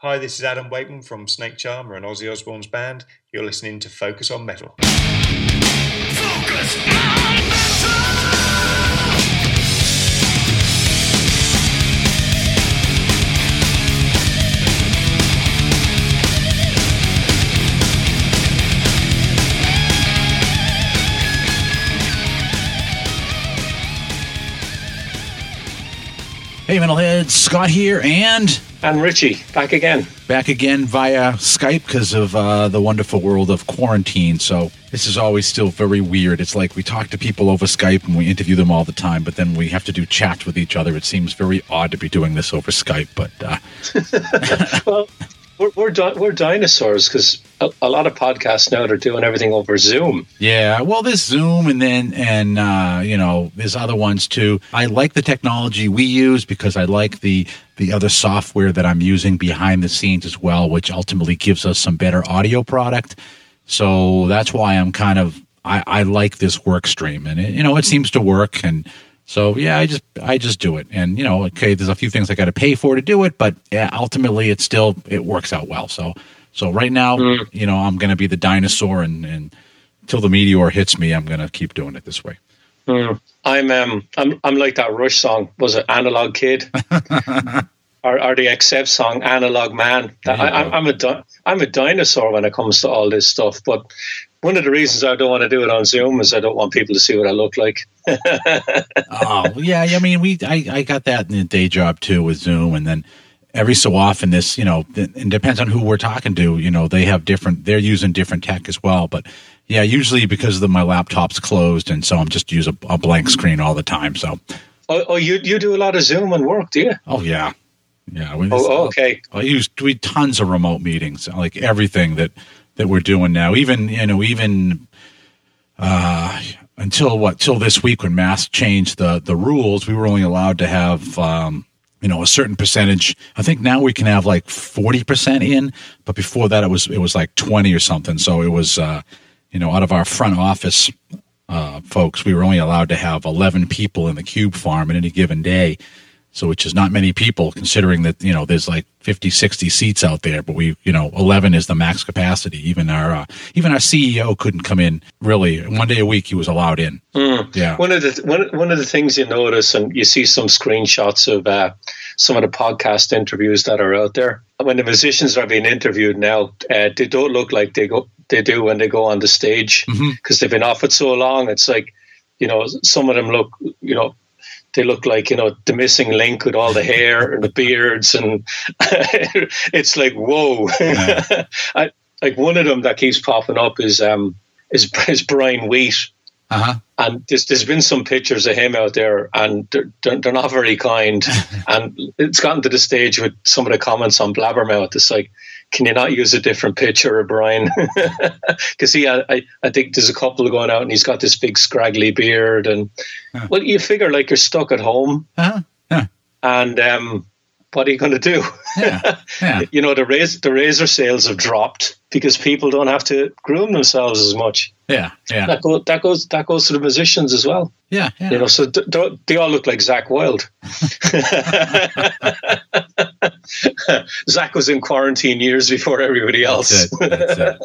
Hi, this is Adam Wakeman from Snakecharmer and Ozzy Osbourne's band. You're listening to Focus on Metal. Focus on Metal! Hey, Mental Metalheads, Scott here, and and Richie back again, back again via Skype because of uh, the wonderful world of quarantine. So this is always still very weird. It's like we talk to people over Skype and we interview them all the time, but then we have to do chat with each other. It seems very odd to be doing this over Skype, but uh... well, we're we're, di- we're dinosaurs because a, lot of podcasts now they're doing everything over Zoom. Yeah, well, this Zoom, and then and uh, you know there's other ones too. I like the technology we use because I like the the other software that I'm using behind the scenes as well, which ultimately gives us some better audio product. So that's why I'm kind of I, I like this work stream, and it, you know it seems to work and so yeah, I just I just do it, and you know, okay, there's a few things I got to pay for to do it, but yeah, ultimately it still it works out well. So so right now, mm. you know, I'm going to be the dinosaur, and and until the meteor hits me, I'm going to keep doing it this way. Mm. I'm um I'm I'm like that Rush song. Was it Analog Kid? or, or the Accept song, Analog Man. I, am a di- I'm a dinosaur when it comes to all this stuff. But one of the reasons I don't want to do it on Zoom is I don't want people to see what I look like. oh yeah, I mean we I, I got that in the day job too with Zoom, and then every so often this you know it depends on who we're talking to. You know they have different they're using different tech as well, but yeah, usually because the, my laptop's closed, and so I'm just use a, a blank screen all the time. So. Oh, oh, you you do a lot of Zoom and work, do you? Oh yeah, yeah. oh, okay. I use we tons of remote meetings, like everything that that we're doing now. Even you know, even uh, until what? Till this week when Mass changed the the rules, we were only allowed to have. Um, you know a certain percentage. I think now we can have like 40% in but before that it was it was like 20 or something. So it was uh you know out of our front office uh folks we were only allowed to have 11 people in the cube farm at any given day so which is not many people considering that you know there's like 50 60 seats out there but we you know 11 is the max capacity. Even our uh, even our ceo couldn't come in really. One day a week he was allowed in. Mm. yeah. One of the one, one of the things you notice and you see some screenshots of uh, some of the podcast interviews that are out there. When the musicians are being interviewed now uh, they don't look like they go they do when they go on the stage because mm-hmm. they've been off it so long. It's like you know some of them look you know they look like you know the missing link with all the hair and the beards, and it's like whoa. Yeah. I, like one of them that keeps popping up is um is, is Brian Wheat. Uh-huh. And there's, there's been some pictures of him out there, and they're, they're not very kind. and it's gotten to the stage with some of the comments on Blabbermouth. It's like, can you not use a different picture of Brian? Because he, I, I think there's a couple going out and he's got this big scraggly beard, and huh. well, you figure like you're stuck at home, uh-huh. yeah. and um, what are you going to do? Yeah. Yeah. you know, the razor, the razor sales have dropped because people don't have to groom themselves as much. Yeah, yeah. That, go, that goes that goes to the musicians as well. Yeah, yeah. You know, so th- they all look like Zakk Wylde. Zach was in quarantine years before everybody else. That's it.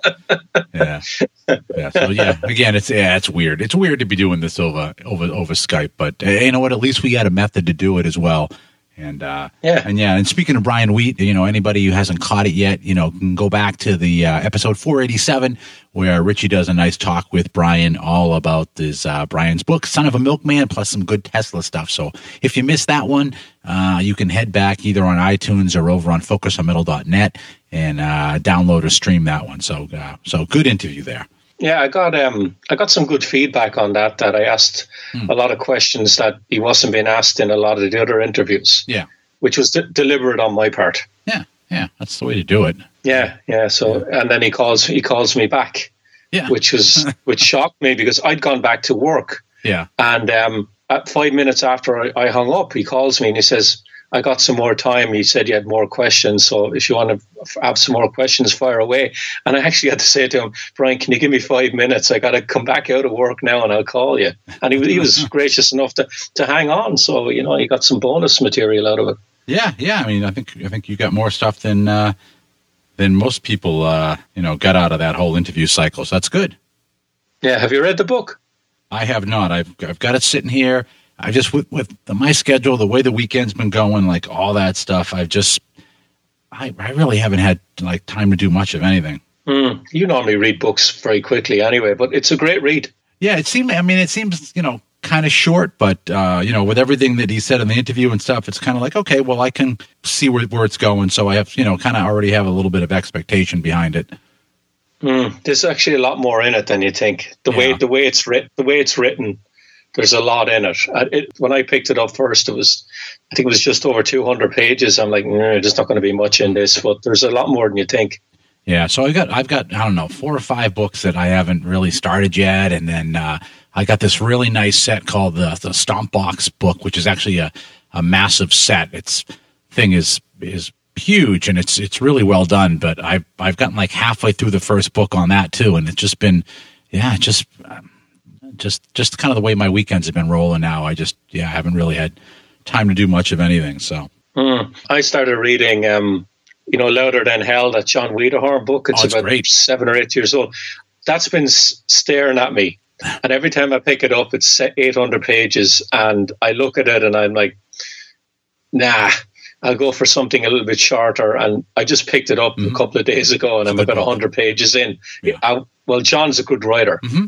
That's it. Yeah, yeah. So yeah, again, it's yeah, it's weird. It's weird to be doing this over over over Skype, but you know what? At least we got a method to do it as well. And uh, yeah, and yeah, and speaking of Brian Wheat, you know, anybody who hasn't caught it yet, you know, can go back to the uh, episode 487 where Richie does a nice talk with Brian all about his uh, Brian's book, Son of a Milkman, plus some good Tesla stuff. So if you missed that one, uh, you can head back either on iTunes or over on FocusOnMetal.net and uh, download or stream that one. So, uh, so good interview there. Yeah, I got um, I got some good feedback on that. That I asked hmm. a lot of questions that he wasn't being asked in a lot of the other interviews. Yeah, which was de- deliberate on my part. Yeah, yeah, that's the way to do it. Yeah, yeah. So, and then he calls he calls me back. Yeah, which was which shocked me because I'd gone back to work. Yeah, and um, at five minutes after I, I hung up, he calls me and he says, I got some more time. He said you had more questions, so if you want to have some more questions, fire away. And I actually had to say to him, Brian, can you give me five minutes? I got to come back out of work now, and I'll call you. And he, he was gracious enough to to hang on. So you know, he got some bonus material out of it. Yeah, yeah. I mean, I think I think you got more stuff than uh, than most people, uh, you know, got out of that whole interview cycle. So that's good. Yeah. Have you read the book? I have not. I've I've got it sitting here. I just with with the, my schedule, the way the weekend's been going, like all that stuff. I've just I I really haven't had like time to do much of anything. Mm, you normally read books very quickly anyway, but it's a great read. Yeah, it seemed. I mean, it seems you know kind of short, but uh, you know, with everything that he said in the interview and stuff, it's kind of like okay, well, I can see where where it's going, so I have you know kind of already have a little bit of expectation behind it. Mm, there's actually a lot more in it than you think. The yeah. way the way it's written, the way it's written, there's a lot in it. it. When I picked it up first, it was I think it was just over 200 pages. I'm like, mm, there's not going to be much in this, but there's a lot more than you think. Yeah, so I got I've got I don't know four or five books that I haven't really started yet, and then uh, I got this really nice set called the the Stomp Box book, which is actually a, a massive set. Its thing is is huge and it's it's really well done. But I've I've gotten like halfway through the first book on that too, and it's just been yeah, just um, just just kind of the way my weekends have been rolling now. I just yeah, I haven't really had time to do much of anything. So mm. I started reading. Um you know, Louder Than Hell, that John Wiederhorn book. It's, oh, it's about great. seven or eight years old. That's been staring at me. And every time I pick it up, it's 800 pages. And I look at it and I'm like, nah, I'll go for something a little bit shorter. And I just picked it up mm-hmm. a couple of days ago and it's I'm about 100 pages in. Yeah. I, well, John's a good writer. Mm-hmm.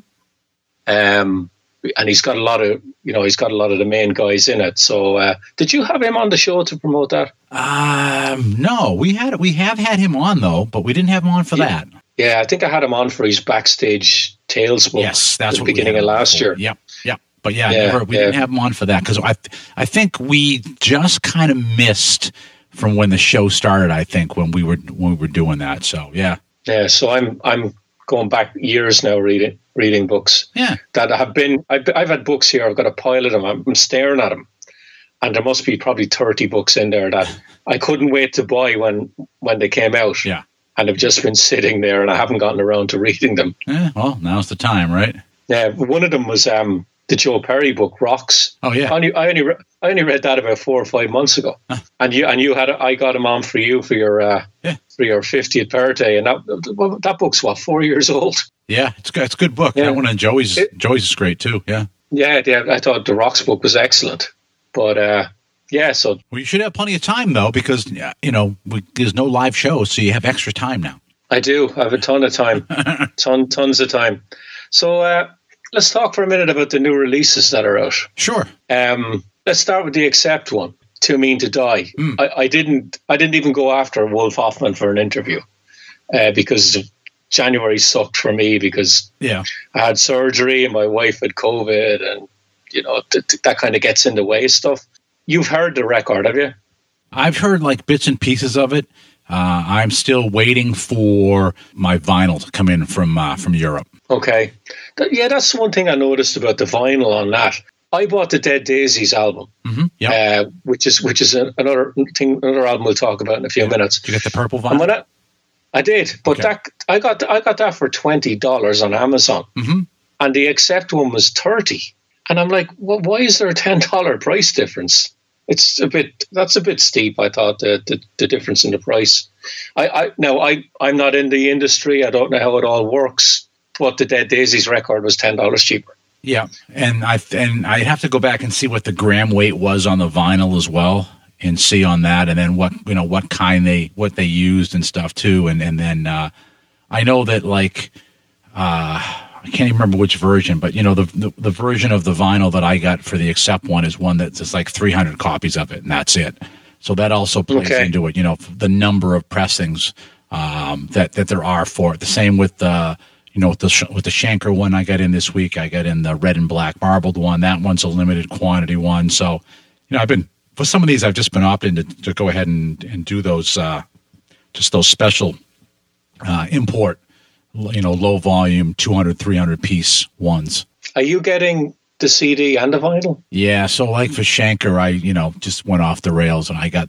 Um, and he's got a lot of you know he's got a lot of the main guys in it. So uh, did you have him on the show to promote that? Um, no, we had we have had him on though, but we didn't have him on for yeah. that. Yeah, I think I had him on for his backstage tales book. Yes, that's the beginning of last year. Yep, yep. But yeah, yeah never, we yeah. didn't have him on for that because I I think we just kind of missed from when the show started. I think when we were when we were doing that. So yeah. Yeah, so I'm I'm going back years now reading reading books. Yeah, that have been. I've, I've had books here. I've got a pile of them. I'm staring at them, and there must be probably thirty books in there that I couldn't wait to buy when when they came out. Yeah, and have just been sitting there, and I haven't gotten around to reading them. Yeah, well, now's the time, right? Yeah, one of them was um, the Joe Perry book, Rocks. Oh yeah, I only I only, re- I only read that about four or five months ago, huh. and you and you had a, I got him on for you for your uh, yeah. For your fiftieth birthday, and that well, that book's what four years old. Yeah, it's it's a good book. Yeah. That one and Joey's it, Joey's is great too. Yeah, yeah, yeah. I thought the Rocks book was excellent, but uh, yeah, so well, you should have plenty of time though because you know we, there's no live shows, so you have extra time now. I do. I have a ton of time, ton tons of time. So. Uh, let's talk for a minute about the new releases that are out. Sure. Um, let's start with the Accept one. Too mean to die. Mm. I, I, didn't. I didn't even go after Wolf Hoffmann for an interview uh, because January sucked for me because yeah, I had surgery and my wife had COVID, and you know th- that kind of gets in the way of stuff. You've heard the record, have you? I've heard like bits and pieces of it. Uh, I'm still waiting for my vinyl to come in from uh, from Europe. Okay, yeah, that's one thing I noticed about the vinyl on that. I bought the Dead Daisies album, mm-hmm. uh, which is which is another thing, another album we'll talk about in a few yeah. minutes. Did you get the purple vinyl? I, I, did, but okay. that I got I got that for twenty dollars on Amazon, mm-hmm. and the Accept one was thirty. And I'm like, well, why is there a ten dollar price difference? It's a bit that's a bit steep. I thought the the, the difference in the price. I, I now I I'm not in the industry. I don't know how it all works but the Dead Daisies record was ten dollars cheaper. Yeah, and I and I have to go back and see what the gram weight was on the vinyl as well, and see on that, and then what you know what kind they what they used and stuff too, and and then uh, I know that like uh, I can't even remember which version, but you know the, the, the version of the vinyl that I got for the Accept one is one that's like 300 copies of it, and that's it. So that also plays okay. into it. You know the number of pressings um, that that there are for it. The same with the uh, you know, with the with the Schenker one I got in this week, I got in the red and black marbled one. That one's a limited quantity one. So, you know, I've been for some of these, I've just been opting to, to go ahead and, and do those uh, just those special uh, import, you know, low volume 200, 300 piece ones. Are you getting the CD and the vinyl? Yeah. So, like for Schenker, I you know just went off the rails and I got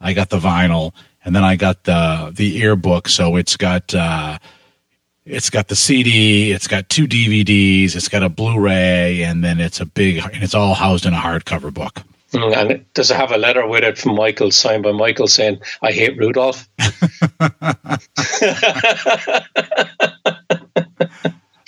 I got the vinyl and then I got the the earbook. So it's got. Uh, it's got the CD, it's got two DVDs, it's got a Blu-ray, and then it's a big, and it's all housed in a hardcover book. Mm, and does it have a letter with it from Michael, signed by Michael, saying "I hate Rudolph"?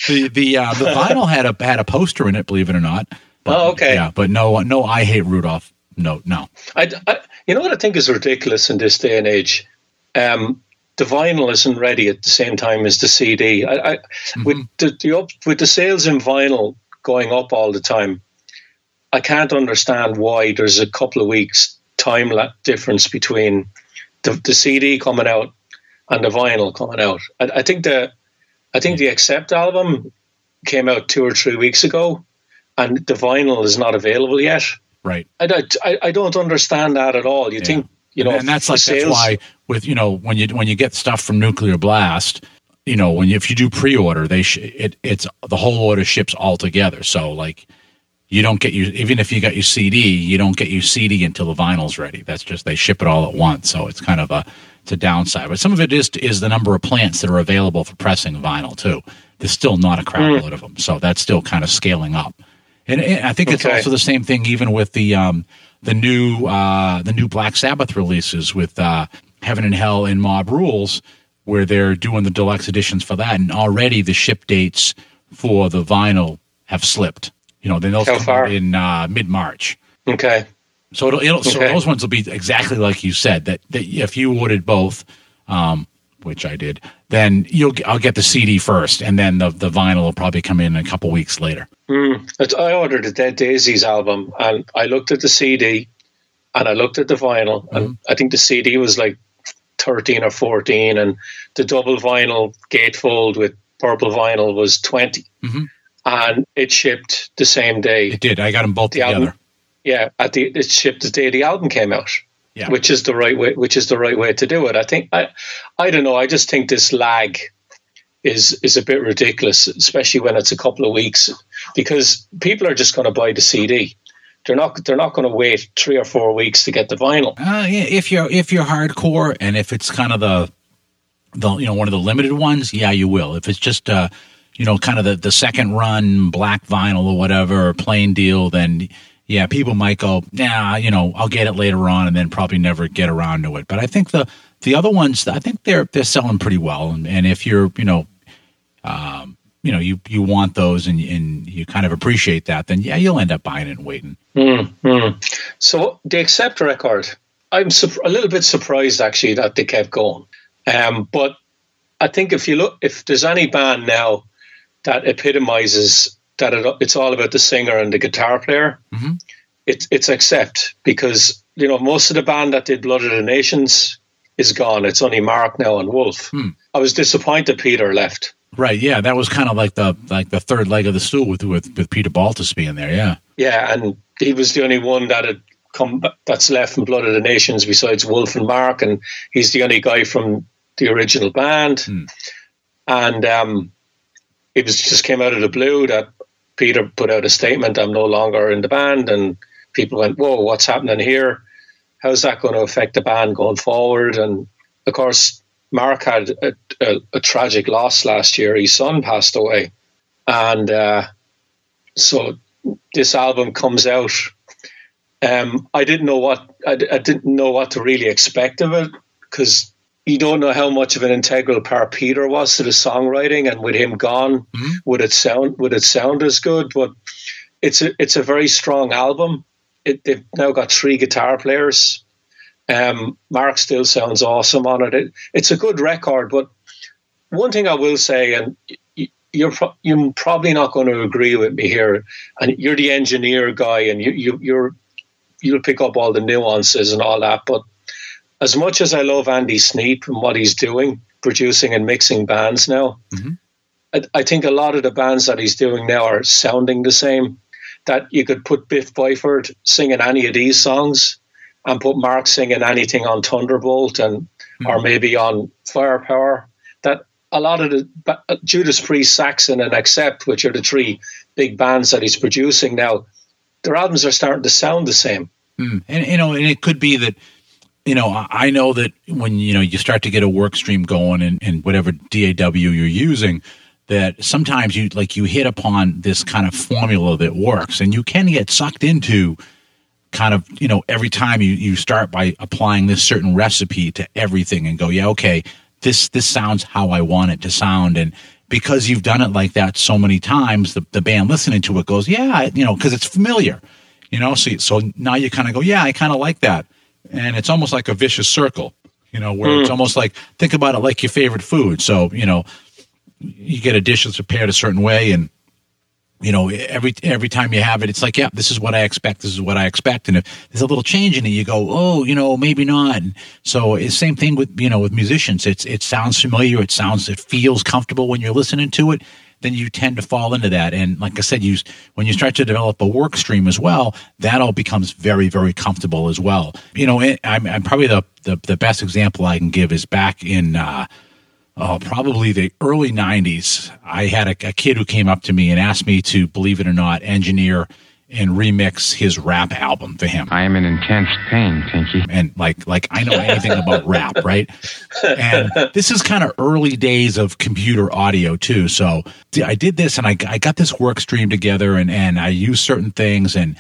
the the uh, the vinyl had a had a poster in it, believe it or not. But, oh, okay. Yeah, but no, no, I hate Rudolph. No, no. I, I, you know what I think is ridiculous in this day and age. Um, the vinyl isn't ready at the same time as the CD. I, I mm-hmm. with the, the up, with the sales in vinyl going up all the time, I can't understand why there's a couple of weeks time difference between the, the CD coming out and the vinyl coming out. I, I think the I think the Accept album came out two or three weeks ago, and the vinyl is not available yet. Right. I, I, I don't understand that at all. You yeah. think you know, and that's like sales, that's why with you know when you when you get stuff from Nuclear Blast, you know when you, if you do pre-order, they sh- it it's the whole order ships all together. So like you don't get you even if you got your CD, you don't get your CD until the vinyl's ready. That's just they ship it all at once. So it's kind of a it's a downside. But some of it is is the number of plants that are available for pressing vinyl too. There's still not a crowd mm. of them, so that's still kind of scaling up. And, and I think it's also the same thing even with the um, the new uh, the new Black Sabbath releases with uh, Heaven and Hell and Mob Rules, where they're doing the deluxe editions for that, and already the ship dates for the vinyl have slipped. You know, then they'll come out in uh, mid March. Okay. So it'll, it'll okay. so those ones will be exactly like you said that, that if you ordered both, um, which I did, then you'll I'll get the CD first, and then the the vinyl will probably come in a couple weeks later. Mm. I ordered the Dead Daisies album, and I looked at the CD, and I looked at the vinyl, mm-hmm. and I think the CD was like thirteen or fourteen, and the double vinyl gatefold with purple vinyl was 20 mm-hmm. and it shipped the same day. It did. I got them both the together. Album, yeah, at the it shipped the day the album came out. Yeah. Which is the right way which is the right way to do it. I think I I don't know, I just think this lag is is a bit ridiculous, especially when it's a couple of weeks, because people are just going to buy the CD. They're not they're not going to wait three or four weeks to get the vinyl. Uh, yeah, if you're if you're hardcore and if it's kind of the the you know one of the limited ones, yeah, you will. If it's just uh you know kind of the the second run black vinyl or whatever or plain deal, then yeah, people might go, yeah, you know, I'll get it later on, and then probably never get around to it. But I think the the other ones, I think they're they're selling pretty well. And, and if you're, you know, um, you know, you you want those and and you kind of appreciate that, then yeah, you'll end up buying it and waiting. Mm-hmm. So the Accept record, I'm su- a little bit surprised actually that they kept going. Um, but I think if you look, if there's any band now that epitomizes that it, it's all about the singer and the guitar player. Mm-hmm. It, it's accept because you know most of the band that did Blood of the Nations is gone. It's only Mark now and Wolf. Hmm. I was disappointed Peter left. Right. Yeah, that was kind of like the like the third leg of the stool with with, with Peter Baltes being there. Yeah. Yeah, and he was the only one that had come that's left from Blood of the Nations besides Wolf and Mark, and he's the only guy from the original band. Hmm. And um, it was just came out of the blue that Peter put out a statement, I'm no longer in the band. And people went, whoa, what's happening here? How's that going to affect the band going forward? And of course, Mark had a, a, a tragic loss last year. His son passed away. And uh, so this album comes out. Um, I didn't know what I, I didn't know what to really expect of it because you don't know how much of an integral part Peter was to the songwriting, and with him gone, mm-hmm. would it sound would it sound as good? But it's a it's a very strong album. It, they've now got three guitar players. Um, Mark still sounds awesome on it. it. It's a good record, but one thing I will say, and you're pro- you're probably not going to agree with me here, and you're the engineer guy, and you, you you're you'll pick up all the nuances and all that, but as much as I love Andy Sneap and what he's doing, producing and mixing bands now, mm-hmm. I, I, think a lot of the bands that he's doing now are sounding the same. That you could put Biff Byford singing any of these songs and put Mark singing anything on Thunderbolt and mm-hmm. or maybe on Firepower. That a lot of the Judas Priest, Saxon, and Accept, which are the three big bands that he's producing now, their albums are starting to sound the same. Mm. And you know, and it could be that you know, I know that when you know you start to get a work stream going in, in whatever DAW you're using, that sometimes you like you hit upon this kind of formula that works, and you can get sucked into kind of you know every time you you start by applying this certain recipe to everything and go yeah okay this this sounds how I want it to sound. And because you've done it like that so many times the, the band listening to it goes yeah you know because it's familiar you know so so now you kind of go yeah I kind of like that and it's almost like a vicious circle you know where mm. it's almost like think about it like your favorite food. So you know you get a dish that's prepared a certain way and you know every every time you have it it's like yeah this is what i expect this is what i expect. And if there's a little change in it you go oh you know maybe not. And so it's same thing with you know with musicians. It's it sounds familiar. It sounds it feels comfortable when you're listening to it then you tend to fall into that. And like i said you when you start to develop a work stream as well that all becomes very very comfortable as well. You know i'm, I'm probably the, the the best example i can give is back in uh oh, probably the early 90s, I had a, a, kid who came up to me and asked me to, believe it or not, engineer and remix his rap album for him. I am in intense pain, Pinky. And like, like I know anything about rap, right? And this is kind of early days of computer audio too. So I did this and I, I got this work stream together and, and I used certain things and,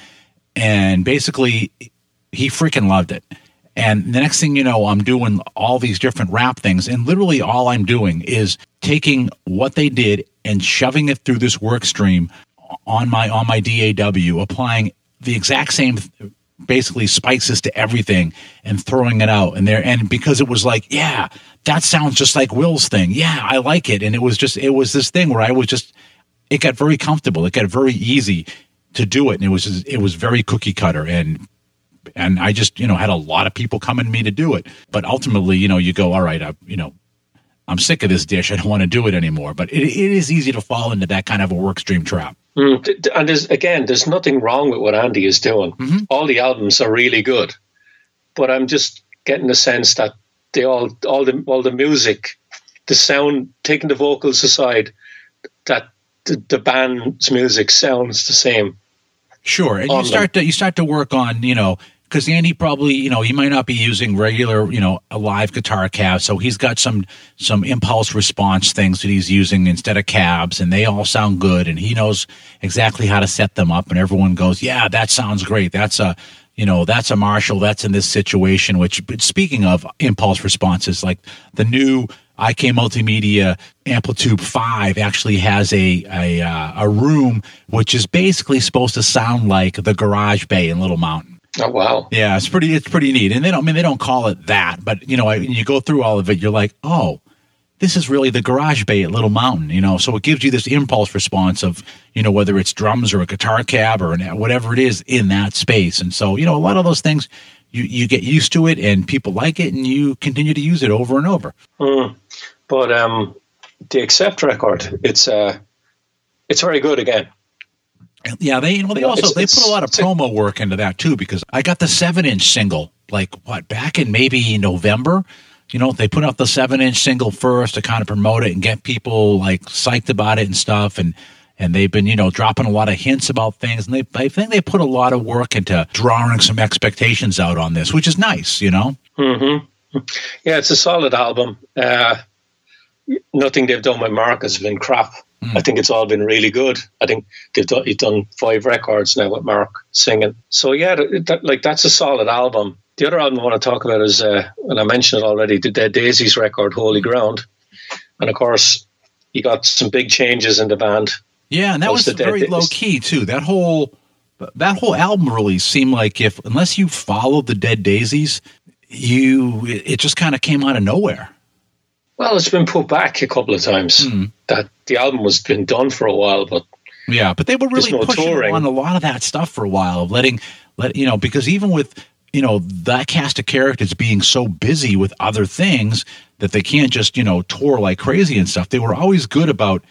and basically he freaking loved it. And the next thing you know, I'm doing all these different rap things. And literally all I'm doing is taking what they did and shoving it through this work stream on my on my DAW, applying the exact same basically spices to everything and throwing it out and there. And because it was like yeah that sounds just like will's thing. Yeah i like it. And it was just it was this thing where i was just it got very comfortable. It got very easy to do it. And it was just, it was very cookie cutter. And and I just you know had a lot of people coming to me to do it. But ultimately, you know, you go, all right, I, you know, I'm sick of this dish. I don't want to do it anymore. But it, it is easy to fall into that kind of a work stream trap. Mm, and there's again, there's nothing wrong with what Andy is doing. Mm-hmm. All the albums are really good, but I'm just getting the sense that they all, all the, all the music, the sound, taking the vocals aside, that the, the band's music sounds the same. Sure, and you start to you start to work on you know because Andy probably, you know, he might not be using regular, you know, a live guitar cab, so he's got some some impulse response things that he's using instead of cabs, and they all sound good, and he knows exactly how to set them up, and everyone goes, yeah, that sounds great. That's a you know, that's a Marshall. That's in this situation. Which, speaking of impulse responses, like the new IK Multimedia AmpliTube 5 actually has a a, uh, a room which is basically supposed to sound like the Garage Bay in Little Mountain. Oh wow! Yeah, it's pretty. It's pretty neat. And they don't. I mean, they don't call it that, but you know, you go through all of it, you're like, oh, this is really the garage bay at Little Mountain. You know, so it gives you this impulse response of you know whether it's drums or a guitar cab or whatever it is in that space. And so you know, a lot of those things you you get used to it, and people like it, and you continue to use it over and over. Mm. But um, the Accept record, it's uh, it's very good again. Yeah, they well they also they put a lot of promo work into that too because I got the seven inch single like what back in maybe November. You know, they put out the seven inch single first to kind of promote it and get people like psyched about it and stuff and and they've been you know dropping a lot of hints about things and they I think they put a lot of work into drawing some expectations out on this, which is nice, you know. Mm-hmm. Yeah, it's a solid album. Uh, nothing they've done with Mark has been crap. Mm. I think it's all been really good. I think they've done, he's done five records now with Mark singing. So yeah, that, like that's a solid album. The other album I want to talk about is, uh, and I mentioned it already, the Dead Daisies record, Holy Ground, and of course, you got some big changes in the band. Yeah, and that was, was very Dead low key too. That whole that whole album release seemed like if unless you followed the Dead Daisies, you it just kind of came out of nowhere. Well, it's been put back a couple of times. Mm. That the album was been done for a while, but yeah, but they were really no pushing touring. on a lot of that stuff for a while, of letting let you know because even with you know that cast of characters being so busy with other things that they can't just you know tour like crazy and stuff. They were always good about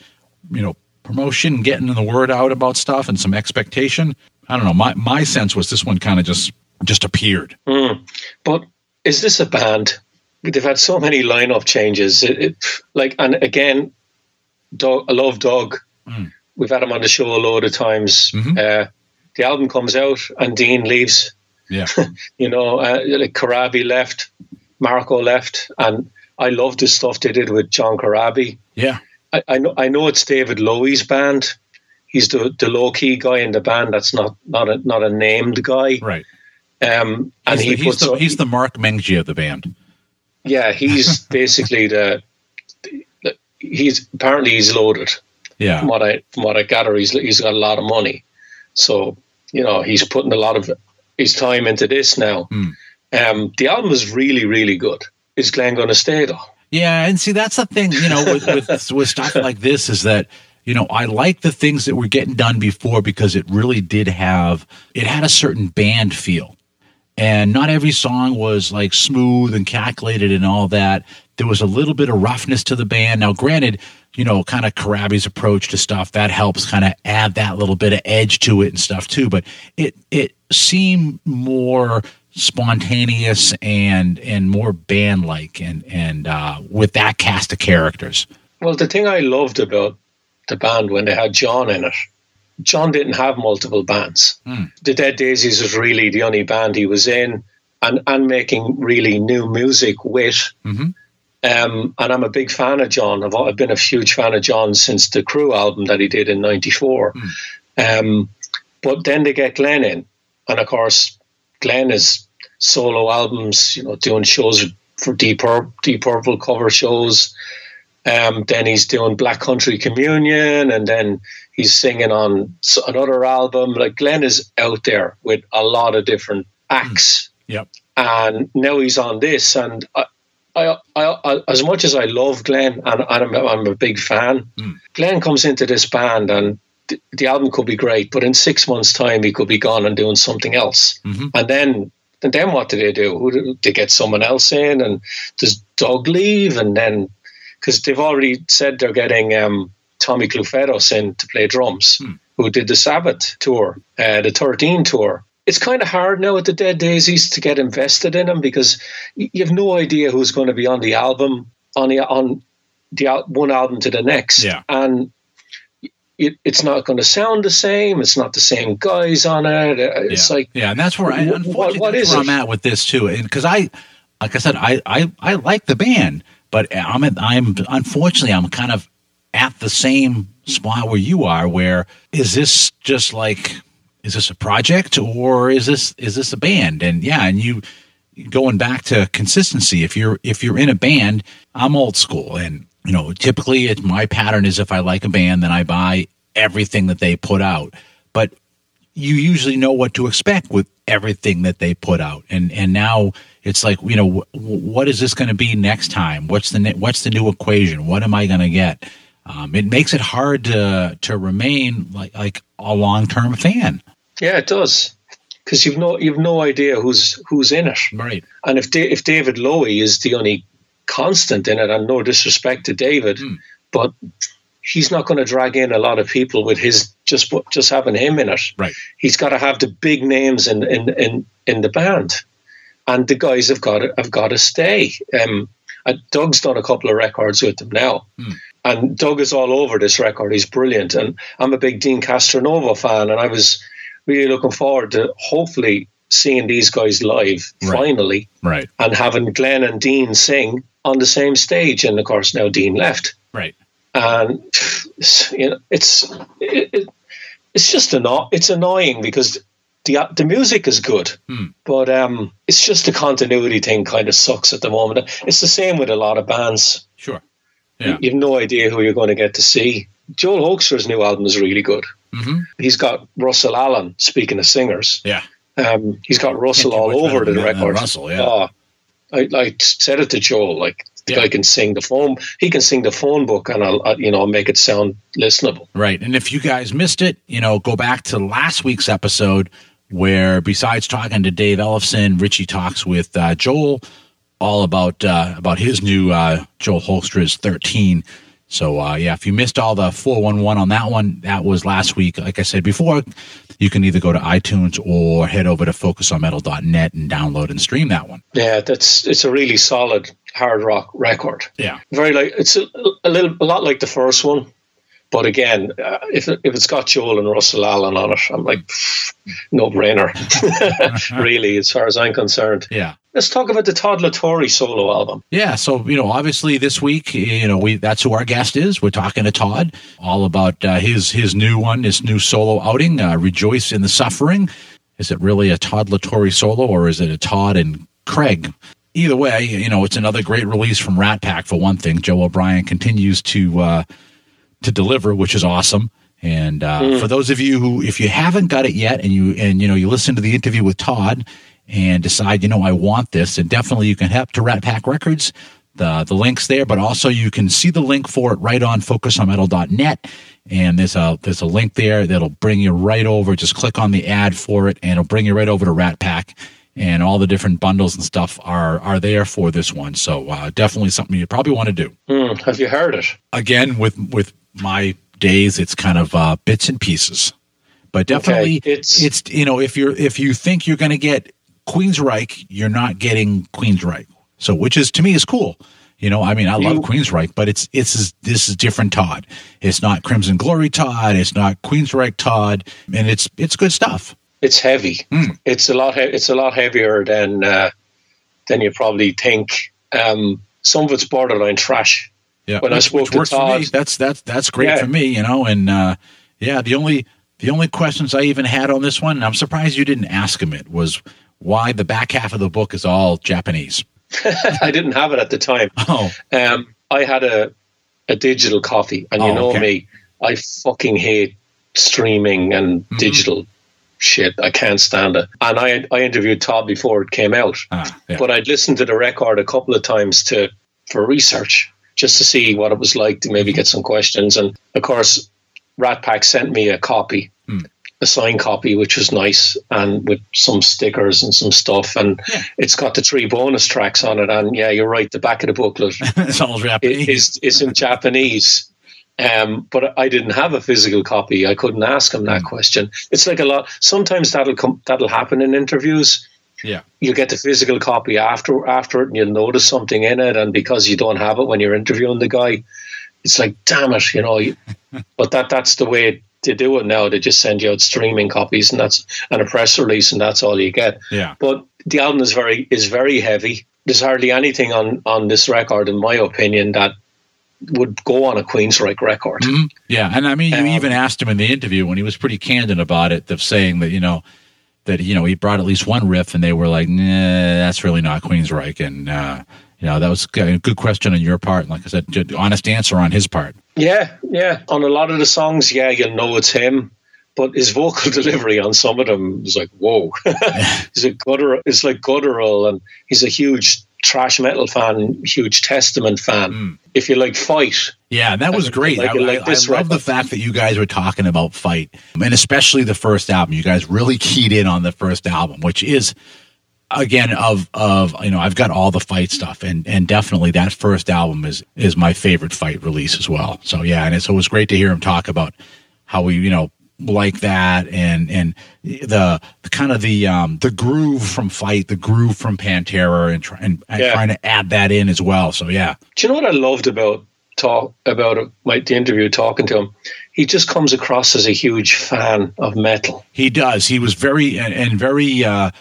you know promotion, getting the word out about stuff, and some expectation. I don't know. My my sense was this one kind of just just appeared. Mm. But is this a band they've had so many lineup changes. It, it, like, and again, Doug, I love Doug. Mm. We've had him on the show a load of times. Mm-hmm. Uh, the album comes out and Dean leaves. Yeah, you know, uh, like Corabi left, Marco left, and I love the stuff they did with John Corabi. Yeah, I, I know. I know it's David Lowy's band. He's the the low key guy in the band. That's not not a not a named guy. Right. Um, and he's, he the, he's, the, up- he's the Mark Menghi of the band. Yeah, he's basically the, the he's apparently he's loaded. Yeah. From what I from what I gather, he's he's got a lot of money, so you know he's putting a lot of his time into this now. Hmm. Um, the album is really really good. Is Glenn going to stay though? Yeah, and see that's the thing, you know, with, with with stuff like this is that you know I like the things that were getting done before because it really did have it had a certain band feel, and not every song was like smooth and calculated and all that. There was a little bit of roughness to the band. Now, granted, you know, kind of Corabi's approach to stuff that helps kind of add that little bit of edge to it and stuff too. But it it seemed more spontaneous and and more band like and and uh, with that cast of characters. Well, the thing I loved about the band when they had John in it, John didn't have multiple bands. The Dead Daisies was really the only band he was in, and and making really new music with. Mhm. Um, and I'm a big fan of John. I've, I've been a huge fan of John since the Crüe album that he did in '94. Um, but then they get Glenn in, and of course, Glenn is solo albums. You know, doing shows for Deep, Pur- Deep Purple cover shows. Um, then he's doing Black Country Communion, and then he's singing on another album. Like Glenn is out there with a lot of different acts, mm. Yep. and now he's on this. And I, I, I, as much as I love Glenn, and, and I'm, I'm a big fan, mm. Glenn comes into this band, and th- the album could be great, but in six months' time, he could be gone and doing something else. Mm-hmm. And then, and then what do they do? Who do they get someone else in? And does Doug leave? And then, because they've already said they're getting um, Tommy Clufetos in to play drums, who did the Sabbath tour, uh, the 13 tour. It's kind of hard now at the Dead Daisies to get invested in them because you have no idea who's going to be on the album on the on the one album to the next, Yeah. and it, it's not going to sound the same. It's not the same guys on it. Uh, It's yeah. like yeah, and that's where I unfortunately what- what that's where it? I'm at with this too, and because I, like I said, I, I I like the band, but I'm at, I'm unfortunately I'm kind of at the same spot where you are. Where is this just like is this a project or is this is this a band? And yeah, and you going back to consistency. If you're if you're in a band, I'm old school, and you know typically it's my pattern is if I like a band, then I buy everything that they put out. But you usually know what to expect with everything that they put out and and now it's like you know wh- what is this going to be next time? What's the ne- what's the new equation? What am i going to get? Um, it makes it hard to to remain like like a long-term fan. Yeah, it does. Because you've no you've no idea who's who's in it. right. And if da- if David Lowy is the only constant in it, and no disrespect to David, Hmm. but he's not going to drag in a lot of people with his just just having him in it. right. He's got to have the big names in in in, in the band, and the guys have got to, have got to stay. Um, Doug's done a couple of records with them now. And Doug is all over this record. He's brilliant. And I'm a big Dean Castronovo fan. And I was really looking forward to hopefully seeing these guys live Right. finally right and having Glenn and Dean sing on the same stage. And of course, now Dean left. right And you know, it's it, it, it's just anno- it's annoying because the the music is good, but um, it's just the continuity thing kind of sucks at the moment. It's the same with a lot of bands. sure yeah You have no idea who you're going to get to see. Joel Hoekstra's new album is really good. Mhm. He's got Russell Allen. Speaking of singers, yeah um, he's got Russell all over the record. Russell, yeah. Oh, I, I said it to Joel. Like the Yeah. guy can sing the phone. He can sing the phone book, and I'll uh, you know make it sound listenable. Right. And if you guys missed it, you know, go back to last week's episode where besides talking to Dave Ellefson, Richie talks with uh, Joel all about uh, about his new uh, Joel Hoekstra's 13. So uh, yeah, if you missed all the 411 on that one, that was last week. Like I said before, you can either go to iTunes or head over to focusonmetal.net and download and stream that one. Yeah, that's it's a really solid hard rock record. Yeah. Very like it's a, a little a lot like the first one, but again, uh, if if it's got Joel and Russell Allen on it, I'm like no brainer. really, as far as I'm concerned. Yeah. Let's talk about the Todd La Torre solo album. Yeah, so you know, obviously this week, you know, we that's who our guest is. We're talking to Todd all about uh, his his new one, his new solo outing, uh, "Rejoice in the Suffering." is it really a Todd La Torre solo or is it a Todd and Craig? Either way, you know, it's another great release from Rat Pak for one thing. Joe O'Brien continues to uh, to deliver, which is awesome. And uh, mm. for those of you who, if you haven't got it yet, and you and you know you listen to the interview with Todd and decide, you know, I want this, and definitely you can help to Rat Pak Records. The the links there, but also you can see the link for it right on focusonmetal.net. And there's a there's a link there that'll bring you right over. Just click on the ad for it, and it'll bring you right over to Rat Pak and all the different bundles and stuff are are there for this one. So uh, definitely something you probably want to do. Mm, have you heard it? Again, with with my days, it's kind of uh, bits and pieces, but definitely okay, it's, it's you know if you're if you think you're going to get Queensryche, you're not getting Queensryche. So which is to me is cool. You know, I mean, I love Queensryche, but it's it's this is different Todd. It's not Crimson Glory Todd. It's not Queensryche Todd, and it's it's good stuff. It's heavy. Mm. It's a lot. It's a lot heavier than uh, than you probably think. Um, some of it's borderline trash. Yeah, when which, I spoke to Todd, that's that's that's great yeah. for me. You know, and uh, yeah, the only the only questions I even had on this one, and I'm surprised you didn't ask him it, was why the back half of the book is all Japanese. I didn't have it at the time. Oh, um, I had a a digital copy, and you oh, know okay. me, I fucking hate streaming and mm-hmm. digital shit. I can't stand it. And I I interviewed Todd before it came out, ah, yeah. but I'd listened to the record a couple of times to for research just to see what it was like to maybe get some questions. And of course, Rat Pak sent me a copy. Mm. A signed copy, which was nice, and with some stickers and some stuff, and yeah. it's got the three bonus tracks on it. And yeah, you're right. The back of the booklet it's all Japanese. Is, is in Japanese, um, but I didn't have a physical copy. I couldn't ask him that mm. question. It's like a lot. Sometimes that'll come. That'll happen in interviews. Yeah, you get the physical copy after after it, and you'll notice something in it, and because you don't have it when you're interviewing the guy, it's like, damn it, you know. but that that's the way to do it now. They just send you out streaming copies, and that's and a press release, and that's all you get. Yeah. But the album is very is very heavy. There's hardly anything on on this record, in my opinion, that would go on a Queensryche record. Mm-hmm. Yeah, and I mean, you um, even asked him in the interview when he was pretty candid about it, of saying that you know that you know he brought at least one riff, and they were like, "Nah, that's really not Queensryche," and uh, you know that was a good question on your part. And like I said, honest answer on his part. Yeah, yeah. On a lot of the songs, yeah, you'll know it's him. But his vocal delivery on some of them is like, whoa. he's a guttural, it's like guttural, and he's a huge thrash metal fan, huge Testament fan. Mm. If you like Fight, yeah, that was great. Like, I, like I, I love the fact that you guys were talking about Fight, and especially the first album. You guys really keyed in on the first album, which is again of of you know I've got all the fight stuff, and and definitely that first album is is my favorite fight release as well. So yeah, and it's, it was great to hear him talk about how we you know like that and and the, the kind of the um the groove from fight the groove from pantera and, try, and, and yeah. trying to add that in as well so yeah do you know what i loved about talk about it, my, the interview talking to him he just comes across as a huge fan of metal he does he was very and, and very uh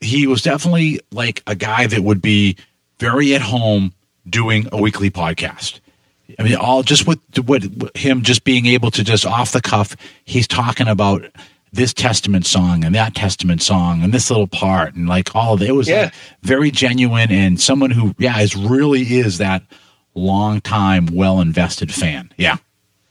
he was definitely like a guy that would be very at home doing a weekly podcast I mean, all just with what him just being able to just off the cuff, he's talking about this Testament song and that Testament song and this little part and like all of it. It was yeah. like very genuine and someone who, yeah, is really is that long time, well invested fan. Yeah.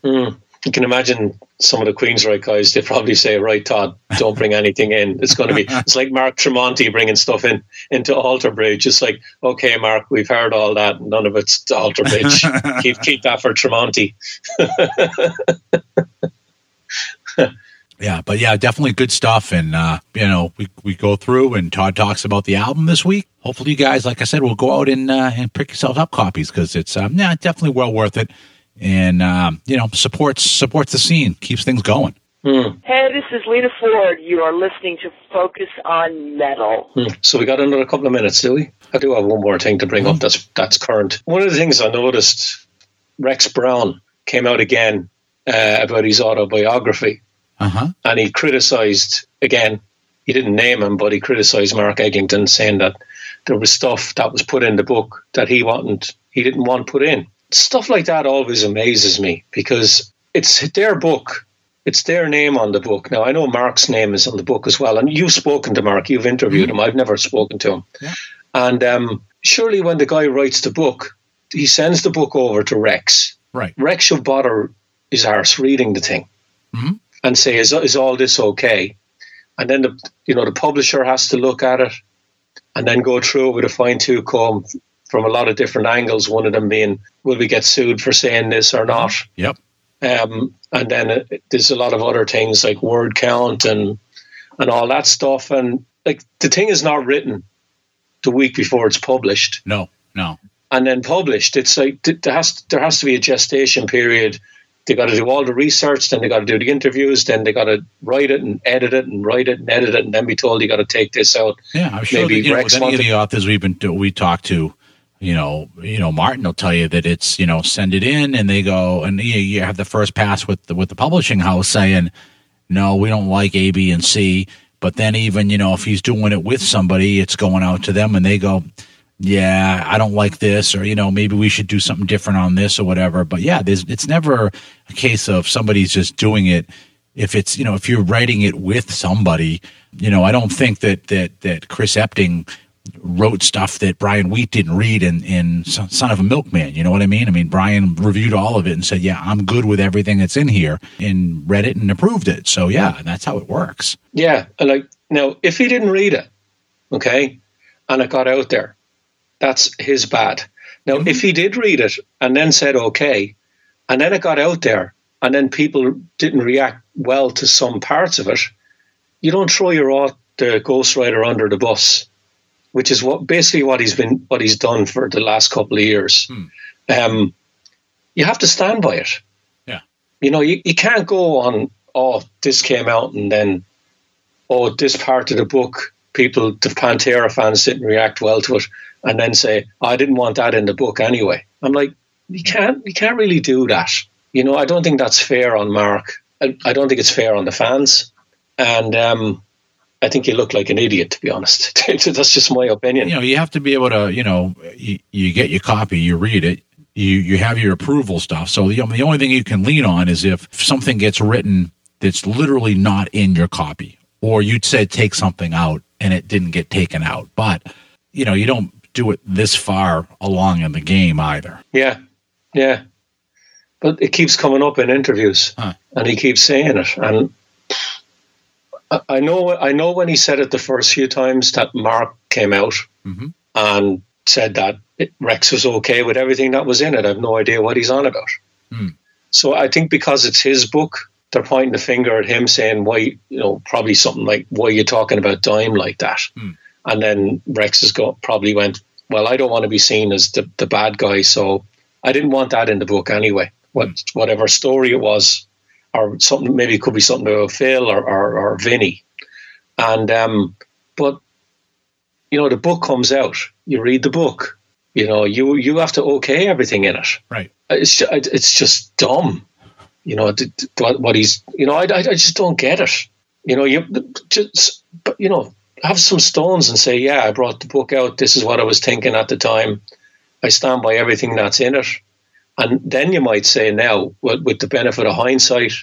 Mm you can imagine some of the Queensryche guys, they probably say, right, Todd, don't bring anything in. It's going to be, it's like Mark Tremonti bringing stuff in into Alter Bridge. It's like, okay, Mark, we've heard all that. None of it's Alter Bridge. keep, keep that for Tremonti. yeah, but yeah, definitely good stuff. And, uh, you know, we, we go through and Todd talks about the album this week. Hopefully you guys, like I said, will go out and, uh, and pick yourselves up copies because it's, um, yeah, definitely well worth it and um, you know supports supports the scene, keeps things going. Hmm. Hey, this is Lita Ford. You are listening to Focus on Metal. Hmm. So we got another couple of minutes, do we? I do have one more thing to bring mm-hmm. up. That's that's current. One of the things I noticed, Rex Brown came out again uh, about his autobiography, uh-huh. and he criticised again. He didn't name him, but he criticised Mark Eglinton, saying that there was stuff that was put in the book that he wanted, he didn't want put in stuff like that always amazes me because it's their book it's their name on the book. Now I know Mark's name is on the book as well, and you've spoken to Mark, you've interviewed mm-hmm. him. I've never spoken to him. Yeah. And um, surely, when the guy writes the book, he sends the book over to Rex. Right. Rex should bother his arse reading the thing mm-hmm. And say, "Is is all this okay?" And then the you know the publisher has to look at it and then go through it with a fine tooth comb from a lot of different angles. One of them being, "Will we get sued for saying this or not?" Yep. Um, and then it, uh, there's a lot of other things like word count and and all that stuff. And like the thing is not written the week before it's published. No, no. And then published, it's like there has there has to be a gestation period. They got to do all the research, then they got to do the interviews, then they got to write it and edit it and write it and edit it, and then be told you got to take this out. Yeah, I'm sure Maybe that, you know, with any of the authors we've been we talked to, you know, you know, Martin will tell you that it's, you know, send it in and they go and you, you have the first pass with the, with the publishing house saying, no, we don't like A, B, and C. But then even, you know, if he's doing it with somebody, it's going out to them and they go, yeah, I don't like this, or, you know, maybe we should do something different on this or whatever. But yeah, it's never a case of somebody's just doing it. If it's, you know, if you're writing it with somebody, you know, I don't think that, that, that Chris Epting wrote stuff that Brian Wheat didn't read in, in Son of a Milkman. You know what I mean? I mean, Brian reviewed all of it and said, yeah, I'm good with everything that's in here and read it and approved it. So yeah, that's how it works. Yeah. Like now, if he didn't read it, okay, and it got out there, that's his bad. Now, mm-hmm. if he did read it and then said, okay, and then it got out there and then people didn't react well to some parts of it, you don't throw your the ghostwriter under the bus which is what basically what he's been what he's done for the last couple of years. Hmm. Um, you have to stand by it. Yeah, you know you, you can't go on. Oh, this came out, and then oh, this part of the book, people, the Pantera fans didn't react well to it, and then say I didn't want that in the book anyway. I'm like, you can't you can't really do that. You know, I don't think that's fair on Mark. I, I don't think it's fair on the fans, and um, I think you look like an idiot, to be honest. That's just my opinion. You know, you have to be able to, you know, you, you get your copy, you read it, you you have your approval stuff. So the, the only thing you can lean on is if something gets written that's literally not in your copy, or you said take something out and it didn't get taken out. But you know, you don't do it this far along in the game either. Yeah, yeah. But it keeps coming up in interviews, huh. and he keeps saying it, and I know. I know when he said it the first few times that Mark came out mm-hmm. and said that Rex was okay with everything that was in it. I have no idea what he's on about. Mm. So I think because it's his book, they're pointing the finger at him, saying, "Why, you know, probably something like, why are you talking about Dime like that?" Mm. And then Rex has got probably went, "Well, I don't want to be seen as the the bad guy, so I didn't want that in the book anyway. What mm. whatever story it was, or something maybe it could be something about Phil or, or, or Vinny. And um, but you know the book comes out, you read the book, you know you you have to okay everything in it. Right. It's just, it's just dumb. You know what he's you know I, I just don't get it. You know you just you know have some stones and say yeah I brought the book out. This is what I was thinking at the time. I stand by everything that's in it. And then you might say now, with the benefit of hindsight,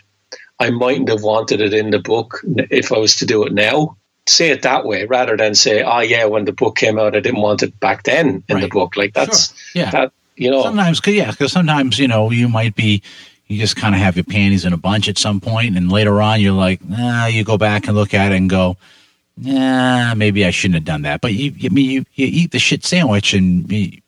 I mightn't have wanted it in the book if I was to do it now. Say it that way rather than say, "Oh yeah, when the book came out, I didn't want it back then in right. the book." Like that's sure. yeah, that you know. Sometimes, cause, yeah, because sometimes you know you might be you just kind of have your panties in a bunch at some point, and later on you're like, nah, you go back and look at it and go, yeah, maybe I shouldn't have done that. But you, I mean, you, you eat the shit sandwich and you,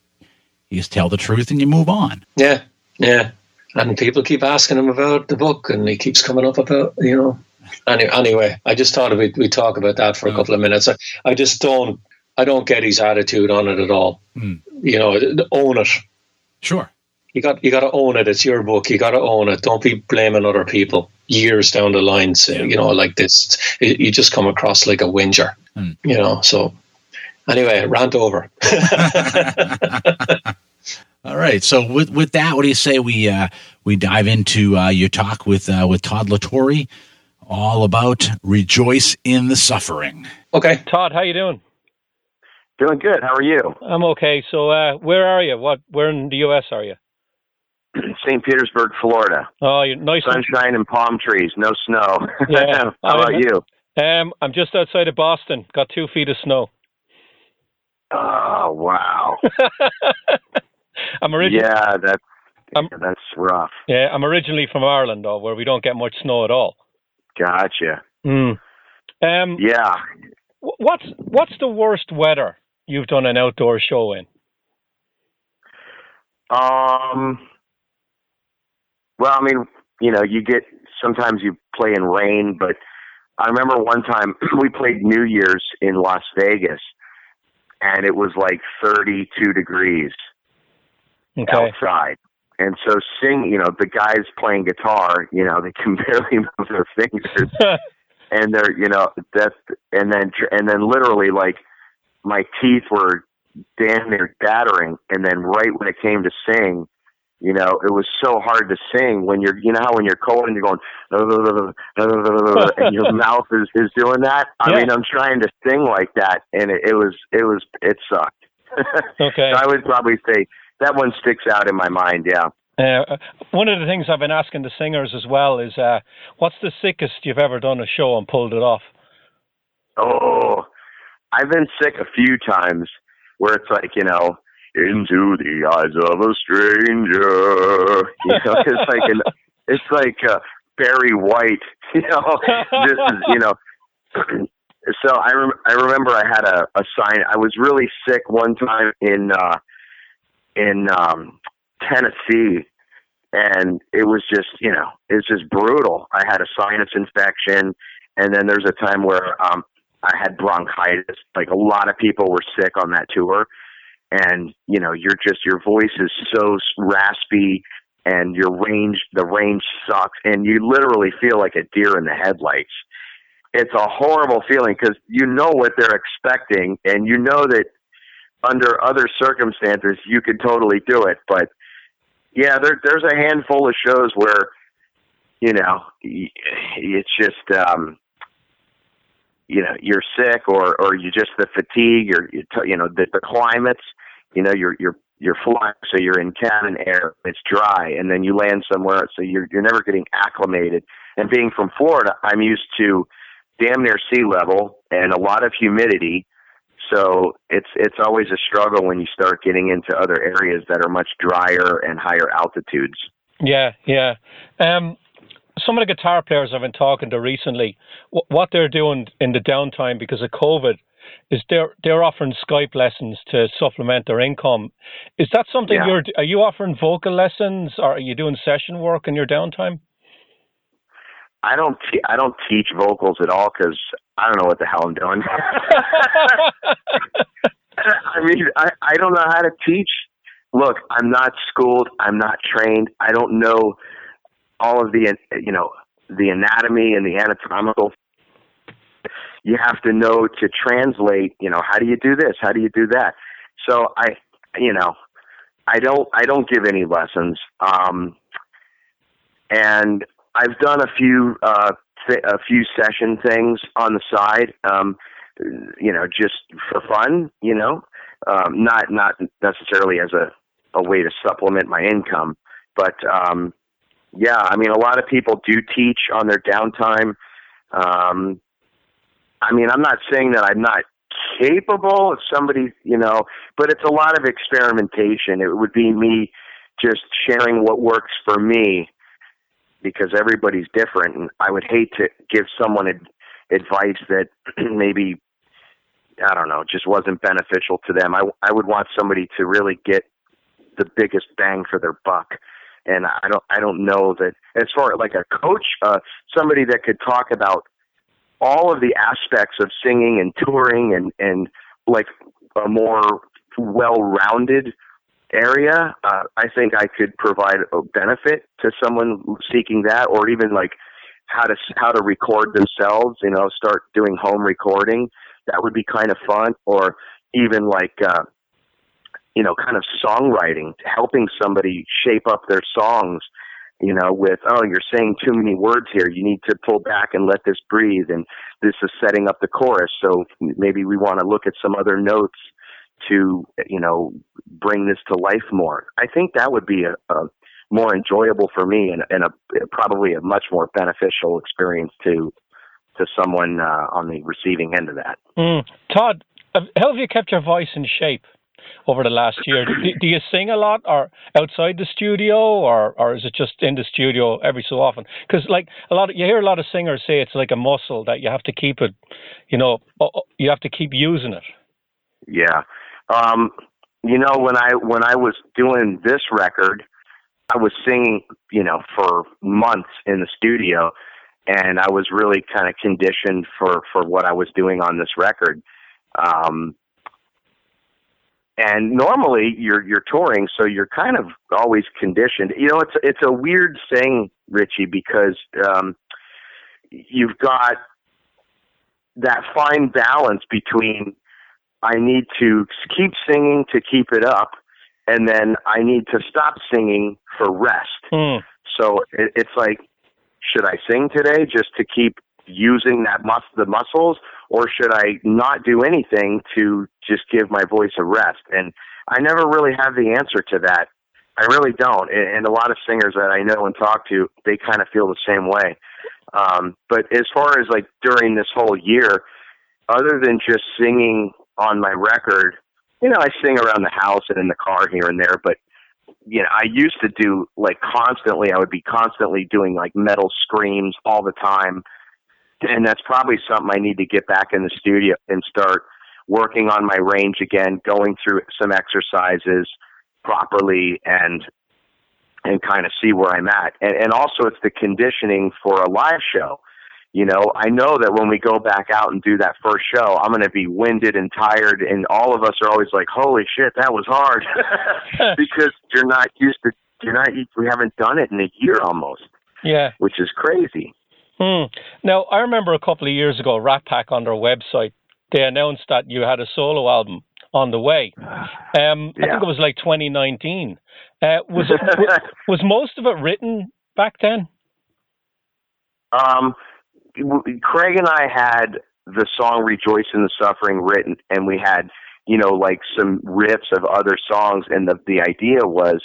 you just tell the truth and you move on. Yeah, yeah. And people keep asking him about the book, and he keeps coming up about you know. Anyway, anyway I just thought we we talk about that for a couple of minutes. I, I just don't I don't get his attitude on it at all. Mm. You know, own it. Sure. You got you got to own it. It's your book. You got to own it. Don't be blaming other people years down the line. So. You know, like this, you just come across like a whinger. Mm. You know, so anyway, rant over. All right. So with with that, what do you say we uh, we dive into uh, your talk with uh, with Todd La Torre, all about rejoice in the suffering. Okay, Todd, how you doing? Doing good. How are you? I'm okay. So uh, where are you? What? Where in the U.S. are you? St. Petersburg, Florida. Oh, you're nice. Sunshine and palm trees, no snow. Yeah. How about I'm- you? Um, I'm just outside of Boston. Got two feet of snow. Oh wow. I'm originally yeah, that's Um, that's rough. yeah, I'm originally from Ireland, though, where we don't get much snow at all. Gotcha. Mm. Um, Yeah. what's what's the worst weather you've done an outdoor show in? Um. Well, I mean, you know, you get sometimes you play in rain, but I remember one time we played New Year's in Las Vegas, and it was like 32 degrees Okay. outside. And so sing, you know, the guys playing guitar, you know, they can barely move their fingers, and they're, you know, that's, and then, and then literally like my teeth were damn near battering, and then right when it came to sing, you know, it was so hard to sing when you're, you know, how when you're cold and you're going, and your mouth is is doing that. I Yeah. mean, I'm trying to sing like that, and it, it was, it was, it sucked. okay. So I would probably say that one sticks out in my mind. Yeah. Uh, one of the things I've been asking the singers as well is, uh, what's the sickest you've ever done a show and pulled it off? Oh, I've been sick a few times where it's like, you know, into the eyes of a stranger. You know, it's like an, it's like uh, Barry White. You know, this is, you know. So I rem- I remember I had a, a sign. I was really sick one time in uh, in um, Tennessee, and it was just you know it was just brutal. I had a sinus infection, and then there's a time where um, I had bronchitis. Like a lot of people were sick on that tour, and you know you're just your voice is so raspy, and your range the range sucks, and you literally feel like a deer in the headlights. It's a horrible feeling because you know what they're expecting, and you know that under other circumstances you could totally do it, but yeah, there, there's a handful of shows where you know it's just um you know you're sick or or you just the fatigue or you, you know the, the climates you know you're you're you're flying so you're in cabin air it's dry and then you land somewhere so you're you're never getting acclimated and being from Florida I'm used to damn near sea level and a lot of humidity so it's it's always a struggle when you start getting into other areas that are much drier and higher altitudes Yeah, yeah. Um, some of the guitar players I've been talking to recently, wh- what they're doing in the downtime because of COVID is they're they're offering Skype lessons to supplement their income. Is that something Yeah. you're? Are you offering vocal lessons, or are you doing session work in your downtime? I don't te- I don't teach vocals at all because I don't know what the hell I'm doing. I mean, I, I don't know how to teach. Look, I'm not schooled. I'm not trained. I don't know all of the you know the anatomy and the anatomical. You have to know to translate. You know, how do you do this? How do you do that? So I, you know, I don't I don't give any lessons. Um, and I've done a few uh, th- a few session things on the side, um, you know, just for fun, you know, um, not not necessarily as a a way to supplement my income, but um, yeah, I mean, a lot of people do teach on their downtime. Um, I mean, I'm not saying that I'm not capable if somebody, you know, but it's a lot of experimentation. It would be me just sharing what works for me because everybody's different and I would hate to give someone ad- advice that maybe I don't know, just wasn't beneficial to them. I I would want somebody to really get the biggest bang for their buck. And I don't I don't know that as far like a coach, uh somebody that could talk about all of the aspects of singing and touring and and like a more well-rounded area, uh, I think I could provide a benefit to someone seeking that, or even like how to how to record themselves. You know, start doing home recording. That would be kind of fun, or even like uh, you know, kind of songwriting, helping somebody shape up their songs. You know, with oh, you're saying too many words here. You need to pull back and let this breathe. And this is setting up the chorus. So maybe we want to look at some other notes to you know bring this to life more. I think that would be a, a more enjoyable for me and, and a, probably a much more beneficial experience to to someone uh, on the receiving end of that. Mm. Todd, how have you kept your voice in shape over the last year? Do, do, you sing a lot, or outside the studio, or or is it just in the studio every so often? Because like a lot, of, you hear a lot of singers say it's like a muscle that you have to keep it, you know, you have to keep using it. Yeah, um, you know when I when I was doing this record, I was singing, you know, for months in the studio, and I was really kind of conditioned for for what I was doing on this record. Um, and normally you're you're touring, so you're kind of always conditioned. You know, it's it's a weird thing, Richie, because um, you've got that fine balance between I need to keep singing to keep it up, and then I need to stop singing for rest. Mm. So it, it's like, should I sing today just to keep using that mus- the muscles, or should I not do anything to just give my voice a rest? And I never really have the answer to that. I really don't. And, a lot of singers that I know and talk to, they kind of feel the same way. Um, but as far as like during this whole year, other than just singing on my record, you know, I sing around the house and in the car here and there, but you know, I used to do like constantly, I would be constantly doing like metal screams all the time. And that's probably something I need to get back in the studio and start working on my range again, going through some exercises properly and and kind of see where I'm at. And, and also it's the conditioning for a live show you know, I know that when we go back out and do that first show, I'm going to be winded and tired, and all of us are always like, "Holy shit, that was hard," because you're not used to, you're not, we haven't done it in a year almost. Yeah, which is crazy. Hmm. Now, I remember a couple of years ago, Rat Pak on their website, they announced that you had a solo album on the way. Um, yeah. I think it was like 2019. Uh, was it, was most of it written back then? Um, Craig and I had the song "Rejoice in the Suffering" written, and we had you know like some riffs of other songs, and the the idea was,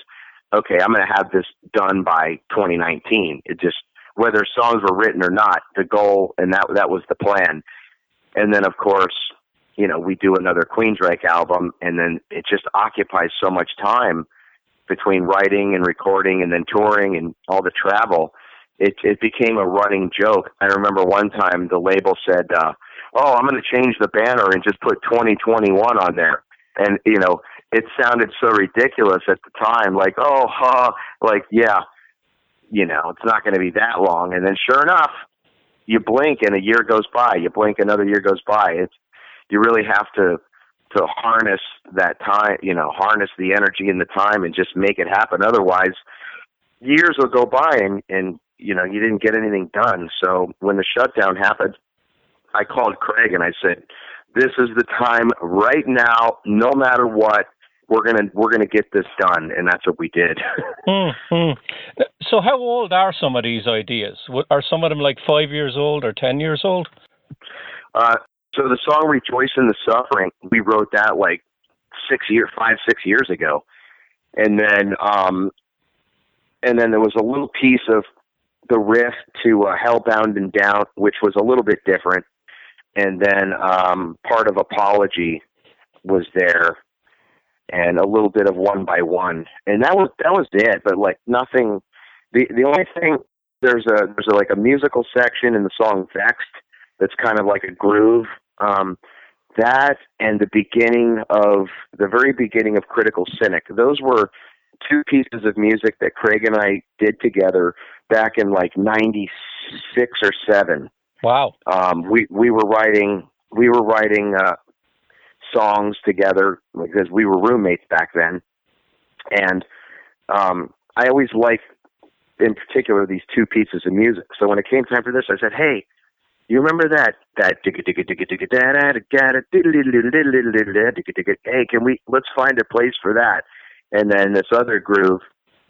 okay, I'm going to have this done by 2019. It just whether songs were written or not, the goal and that that was the plan. And then of course, you know, we do another Queensryche album, and then it just occupies so much time between writing and recording, and then touring and all the travel it it became a running joke. I remember one time the label said, uh, "Oh, I'm going to change the banner and just put 2021 on there," and you know it sounded so ridiculous at the time, like, "Oh, huh, like yeah, you know, it's not going to be that long." And then sure enough, you blink and a year goes by. You blink, another year goes by. It's you really have to to harness that time, you know, harness the energy and the time and just make it happen. Otherwise, years will go by and and you know, you didn't get anything done. So when the shutdown happened, I called Craig and I said, "This is the time right now. No matter what, we're gonna we're gonna get this done," and that's what we did. mm-hmm. So how old are some of these ideas? Are some of them like five years old or ten years old? Uh, so the song "Rejoice in the Suffering," we wrote that like six year, five six years ago, and then um, and then there was a little piece of the riff to uh, Hellbound and Down, which was a little bit different, and then um, part of Apology was there, and a little bit of One by One, and that was that was it. But like nothing. The the only thing there's a there's a, like a musical section in the song Vexed that's kind of like a groove. Um, that and the beginning of the very beginning of Critical Cynic. Those were two pieces of music that Craig and I did together back in like '96 or seven. Wow. Um, we we were writing we were writing uh, songs together because we were roommates back then, and um, I always liked, in particular, these two pieces of music. So when it came time for this, I said, "Hey, you remember that that hey, can we let's find a place for that?" And then this other groove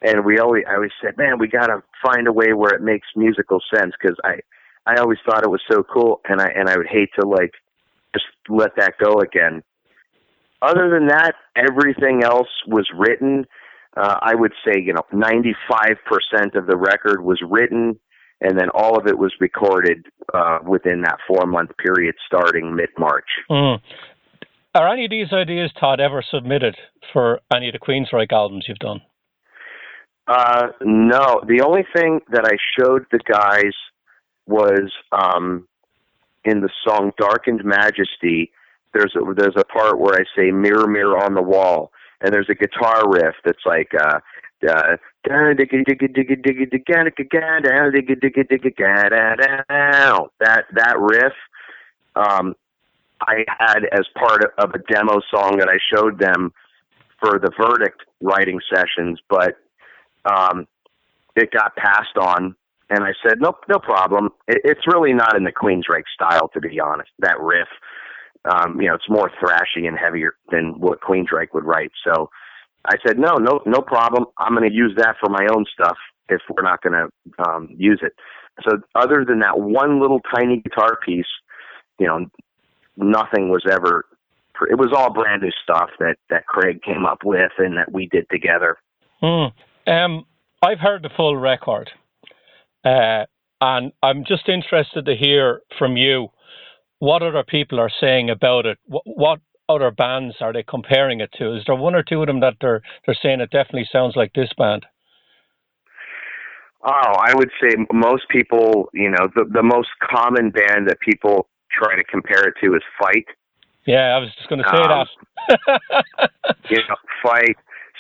and we always I always said, man, we got to find a way where it makes musical sense because I I always thought it was so cool, and I and I would hate to like just let that go again. Other than that, everything else was written. uh, I would say you know 95% of the record was written, and then all of it was recorded uh, within that four month period starting mid March. Mm. Are any of these ideas, Todd, ever submitted for any of the Queensryche albums you've done? Uh, no. The only thing that I showed the guys was um, in the song "Darkened Majesty." There's a, there's a part where I say "Mirror, mirror on the wall," and there's a guitar riff that's like uh, that that riff um, I had as part of a demo song that I showed them for the verdict writing sessions, but um, it got passed on, and I said, nope, no problem. It, it's really not in the Queensryche style, to be honest. That riff, um, you know, it's more thrashy and heavier than what Queensryche would write. So I said, no, no, no problem. I'm going to use that for my own stuff if we're not going to um, use it. So other than that one little tiny guitar piece, you know, nothing was ever. It was all brand new stuff that that Craig came up with and that we did together. Hmm. Um, I've heard the full record, uh, and I'm just interested to hear from you what other people are saying about it. What, what other bands are they comparing it to? Is there one or two of them that they're they're saying it definitely sounds like this band? Oh, I would say most people, you know, the the most common band that people try to compare it to is Fight. Yeah, I was just going to say um, that. you know, Fight.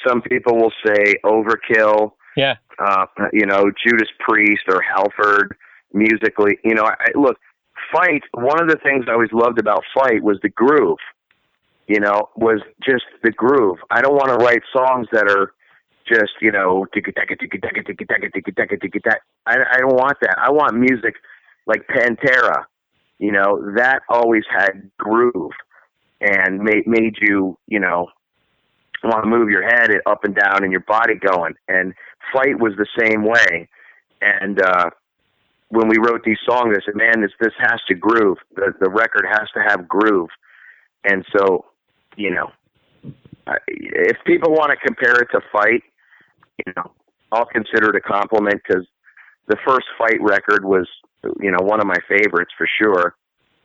Some people will say Overkill. Yeah. Uh, you know, Judas Priest or Halford musically. You know, I, look, Fight. One of the things I always loved about Fight was the groove you know, was just the groove. I don't want to write songs that are just, you know, I, I don't want that. I want music like Pantera, you know, that always had groove and made made you, you know, want to move your head up and down and your body going. And Fight was the same way. And uh when we wrote these songs, I said, "Man, this this has to groove. The the record has to have groove." And so you know, if people want to compare it to fight, you know, I'll consider it a compliment because the first fight record was, you know, one of my favorites for sure.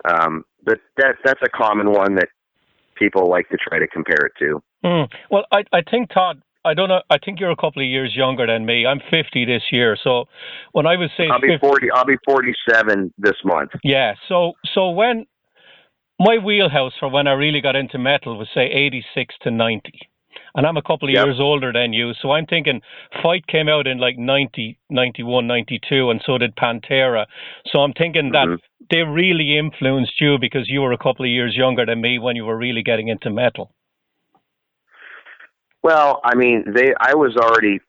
Um, but that that's a common one that people like to try to compare it to. Mm. Well, I I think Todd. I don't know. I think you're a couple of years younger than me. I'm 50 this year, so when I was saying I'll be 50, 40. I'll be 47 this month. Yeah. So so when my wheelhouse for when I really got into metal was say 86 to 90. And I'm a couple of yep. years older than you. So I'm thinking Fight came out in like 90, 91, 92, and so did Pantera. So I'm thinking mm-hmm. that they really influenced you because you were a couple of years younger than me when you were really getting into metal. Well, I mean, they I was already,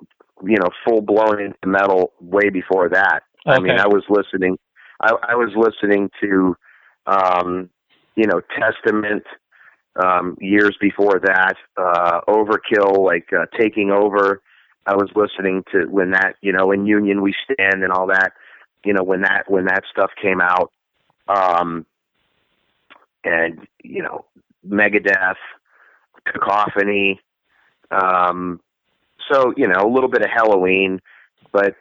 you know, full blown into metal way before that. Okay. I mean, I was listening I, I was listening to um you know, Testament um, years before that, uh, Overkill, like uh, Taking Over. I was listening to when that, you know, in Union We Stand and all that, you know, when that when that stuff came out, um, and you know, Megadeth, Cacophony. Um, so you know, a little bit of Helloween, but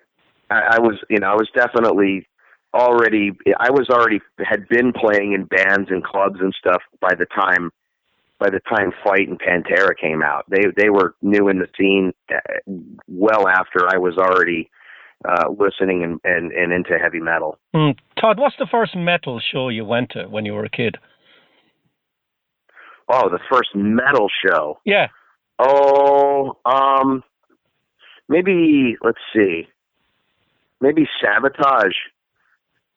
I, I was, you know, I was definitely already I was already had been playing in bands and clubs and stuff by the time by the time Fight and Pantera came out. They they were new in the scene uh, well after I was already uh, listening and, and, and into heavy metal. Mm. Todd, what's the first metal show you went to when you were a kid? Oh, the first metal show. Yeah. Oh, um, maybe let's see, maybe Savatage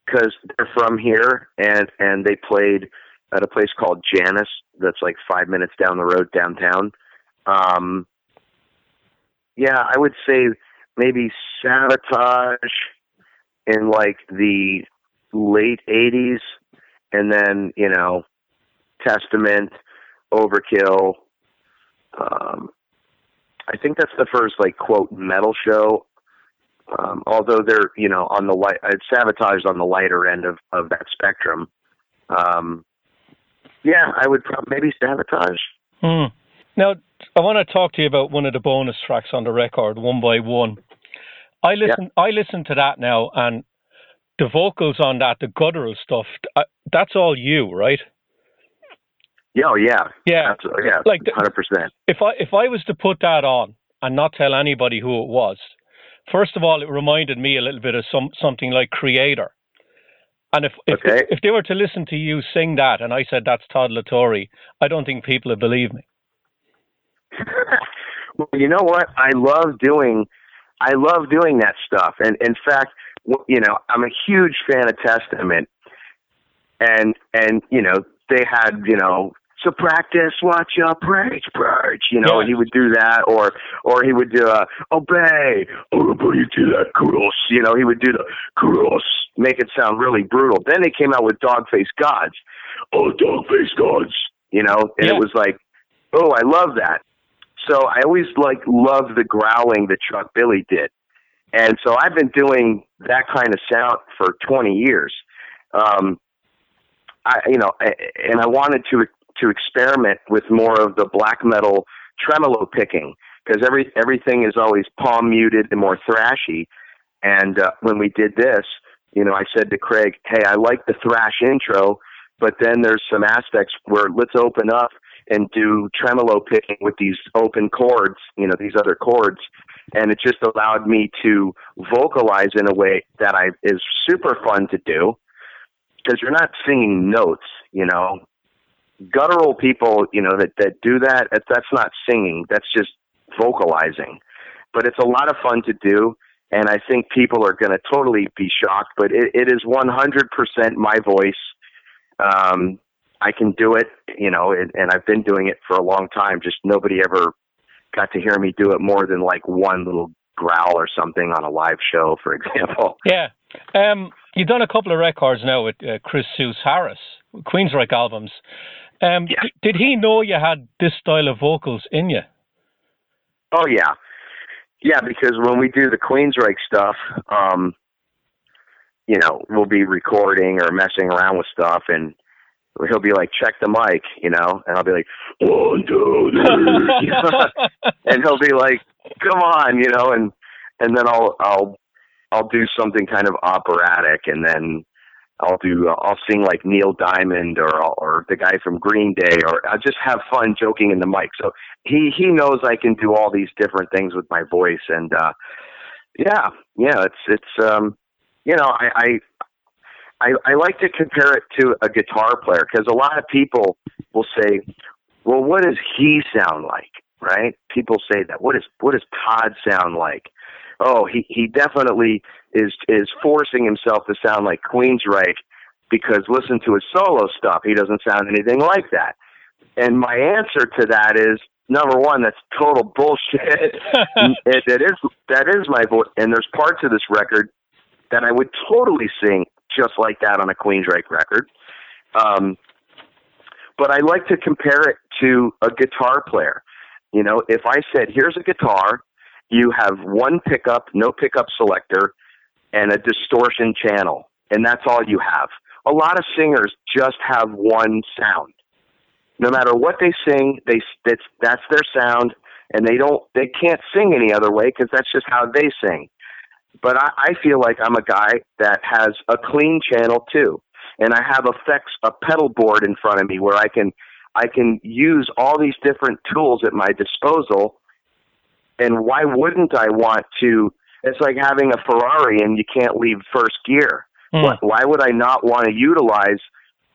because they're from here and and they played at a place called Jannus that's like five minutes down the road downtown. Um, yeah, I would say maybe Savatage in like the late '80s, and then you know Testament, Overkill. Um, I think that's the first like quote metal show um, although they're you know on the light, it's Savatage on the lighter end of of that spectrum. Um, yeah, I would probably maybe Savatage. Hmm. Now, I want to talk to you about one of the bonus tracks on the record, One by One. I listen, yeah. I listen to that now, and the vocals on that, the guttural stuff, that's all you, right? Yeah, oh, yeah, yeah, yeah, like hundred percent. If I if I was to put that on and not tell anybody who it was, first of all, it reminded me a little bit of some something like Kreator. And if if, okay. if, if they were to listen to you sing that, and I said that's Todd La Torre, I don't think people would believe me. well, you know what? I love doing. I love doing that stuff, and in fact, you know, I'm a huge fan of Testament, and and you know, they had you know so practice, watch your preach, preach. You know, yeah. he would do that, or or he would do a obey, obey you to that cross. You know, he would do the cross, make it sound really brutal. Then they came out with dog Dogface Gods. Oh, dog Dogface Gods. You know, and yeah. it was like, oh, I love that. So I always like loved the growling that Chuck Billy did, and so I've been doing that kind of sound for 20 years. Um, I, you know, and I wanted to to experiment with more of the black metal tremolo picking because every everything is always palm muted and more thrashy. And uh, when we did this, you know, I said to Craig, "Hey, I like the thrash intro, but then there's some aspects where let's open up and do tremolo picking with these open chords, you know, these other chords." And it just allowed me to vocalize in a way that I is super fun to do because you're not singing notes, you know guttural people, you know, that that do that, that's not singing. That's just vocalizing. But it's a lot of fun to do, and I think people are going to totally be shocked. But it, it is 100% my voice. Um, I can do it, you know, and, and I've been doing it for a long time. Just nobody ever got to hear me do it more than like one little growl or something on a live show, for example. Yeah. Um, you've done a couple of records now with uh, Chris Zeuss Harris, Queensryche albums. Um, yeah. d- did he know you had this style of vocals in you? Oh yeah, yeah. Because when we do the Queensryche stuff, um, you know, we'll be recording or messing around with stuff, and he'll be like, "Check the mic," you know, and I'll be like, "One, two, three," and he'll be like, "Come on," you know, and and then I'll I'll I'll do something kind of operatic, and then I'll do uh, I'll sing like Neil Diamond or or the guy from Green Day or I'll just have fun joking in the mic. So he he knows I can do all these different things with my voice and uh yeah, yeah, it's it's um you know, I I I, I like to compare it to a guitar player because a lot of people will say, "Well, what does he sound like?" Right? People say that. What is what does Todd sound like? Oh, he he definitely is is forcing himself to sound like Queensryche because listen to his solo stuff, he doesn't sound anything like that. And my answer to that is number one, that's total bullshit. it, it is that is my voice, and there's parts of this record that I would totally sing just like that on a Queensryche record. Um, but I like to compare it to a guitar player. You know, if I said, "Here's a guitar," you have one pickup, no pickup selector, and a distortion channel, and that's all you have. A lot of singers just have one sound. No matter what they sing, they that's that's their sound, and they don't they can't sing any other way because that's just how they sing. But I, I feel like I'm a guy that has a clean channel too, and I have effects a pedal board in front of me where I can I can use all these different tools at my disposal and why wouldn't I want to? It's like having a Ferrari and you can't leave first gear. Mm. Why would I not want to utilize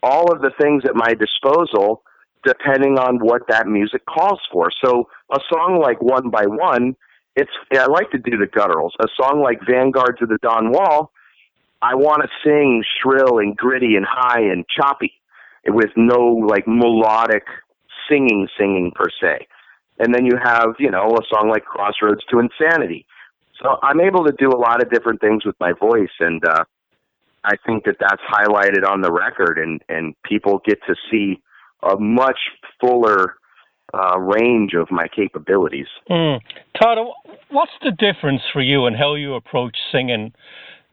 all of the things at my disposal depending on what that music calls for? So a song like One by One, it's I like to do the gutturals. A song like Vanguard to the Dawn Wall, I want to sing shrill and gritty and high and choppy with no like melodic singing singing per se. And then you have, you know, a song like Crossroads to Insanity. So I'm able to do a lot of different things with my voice, and uh, I think that that's highlighted on the record, and and people get to see a much fuller uh, range of my capabilities. Mm. Todd, what's the difference for you in how you approach singing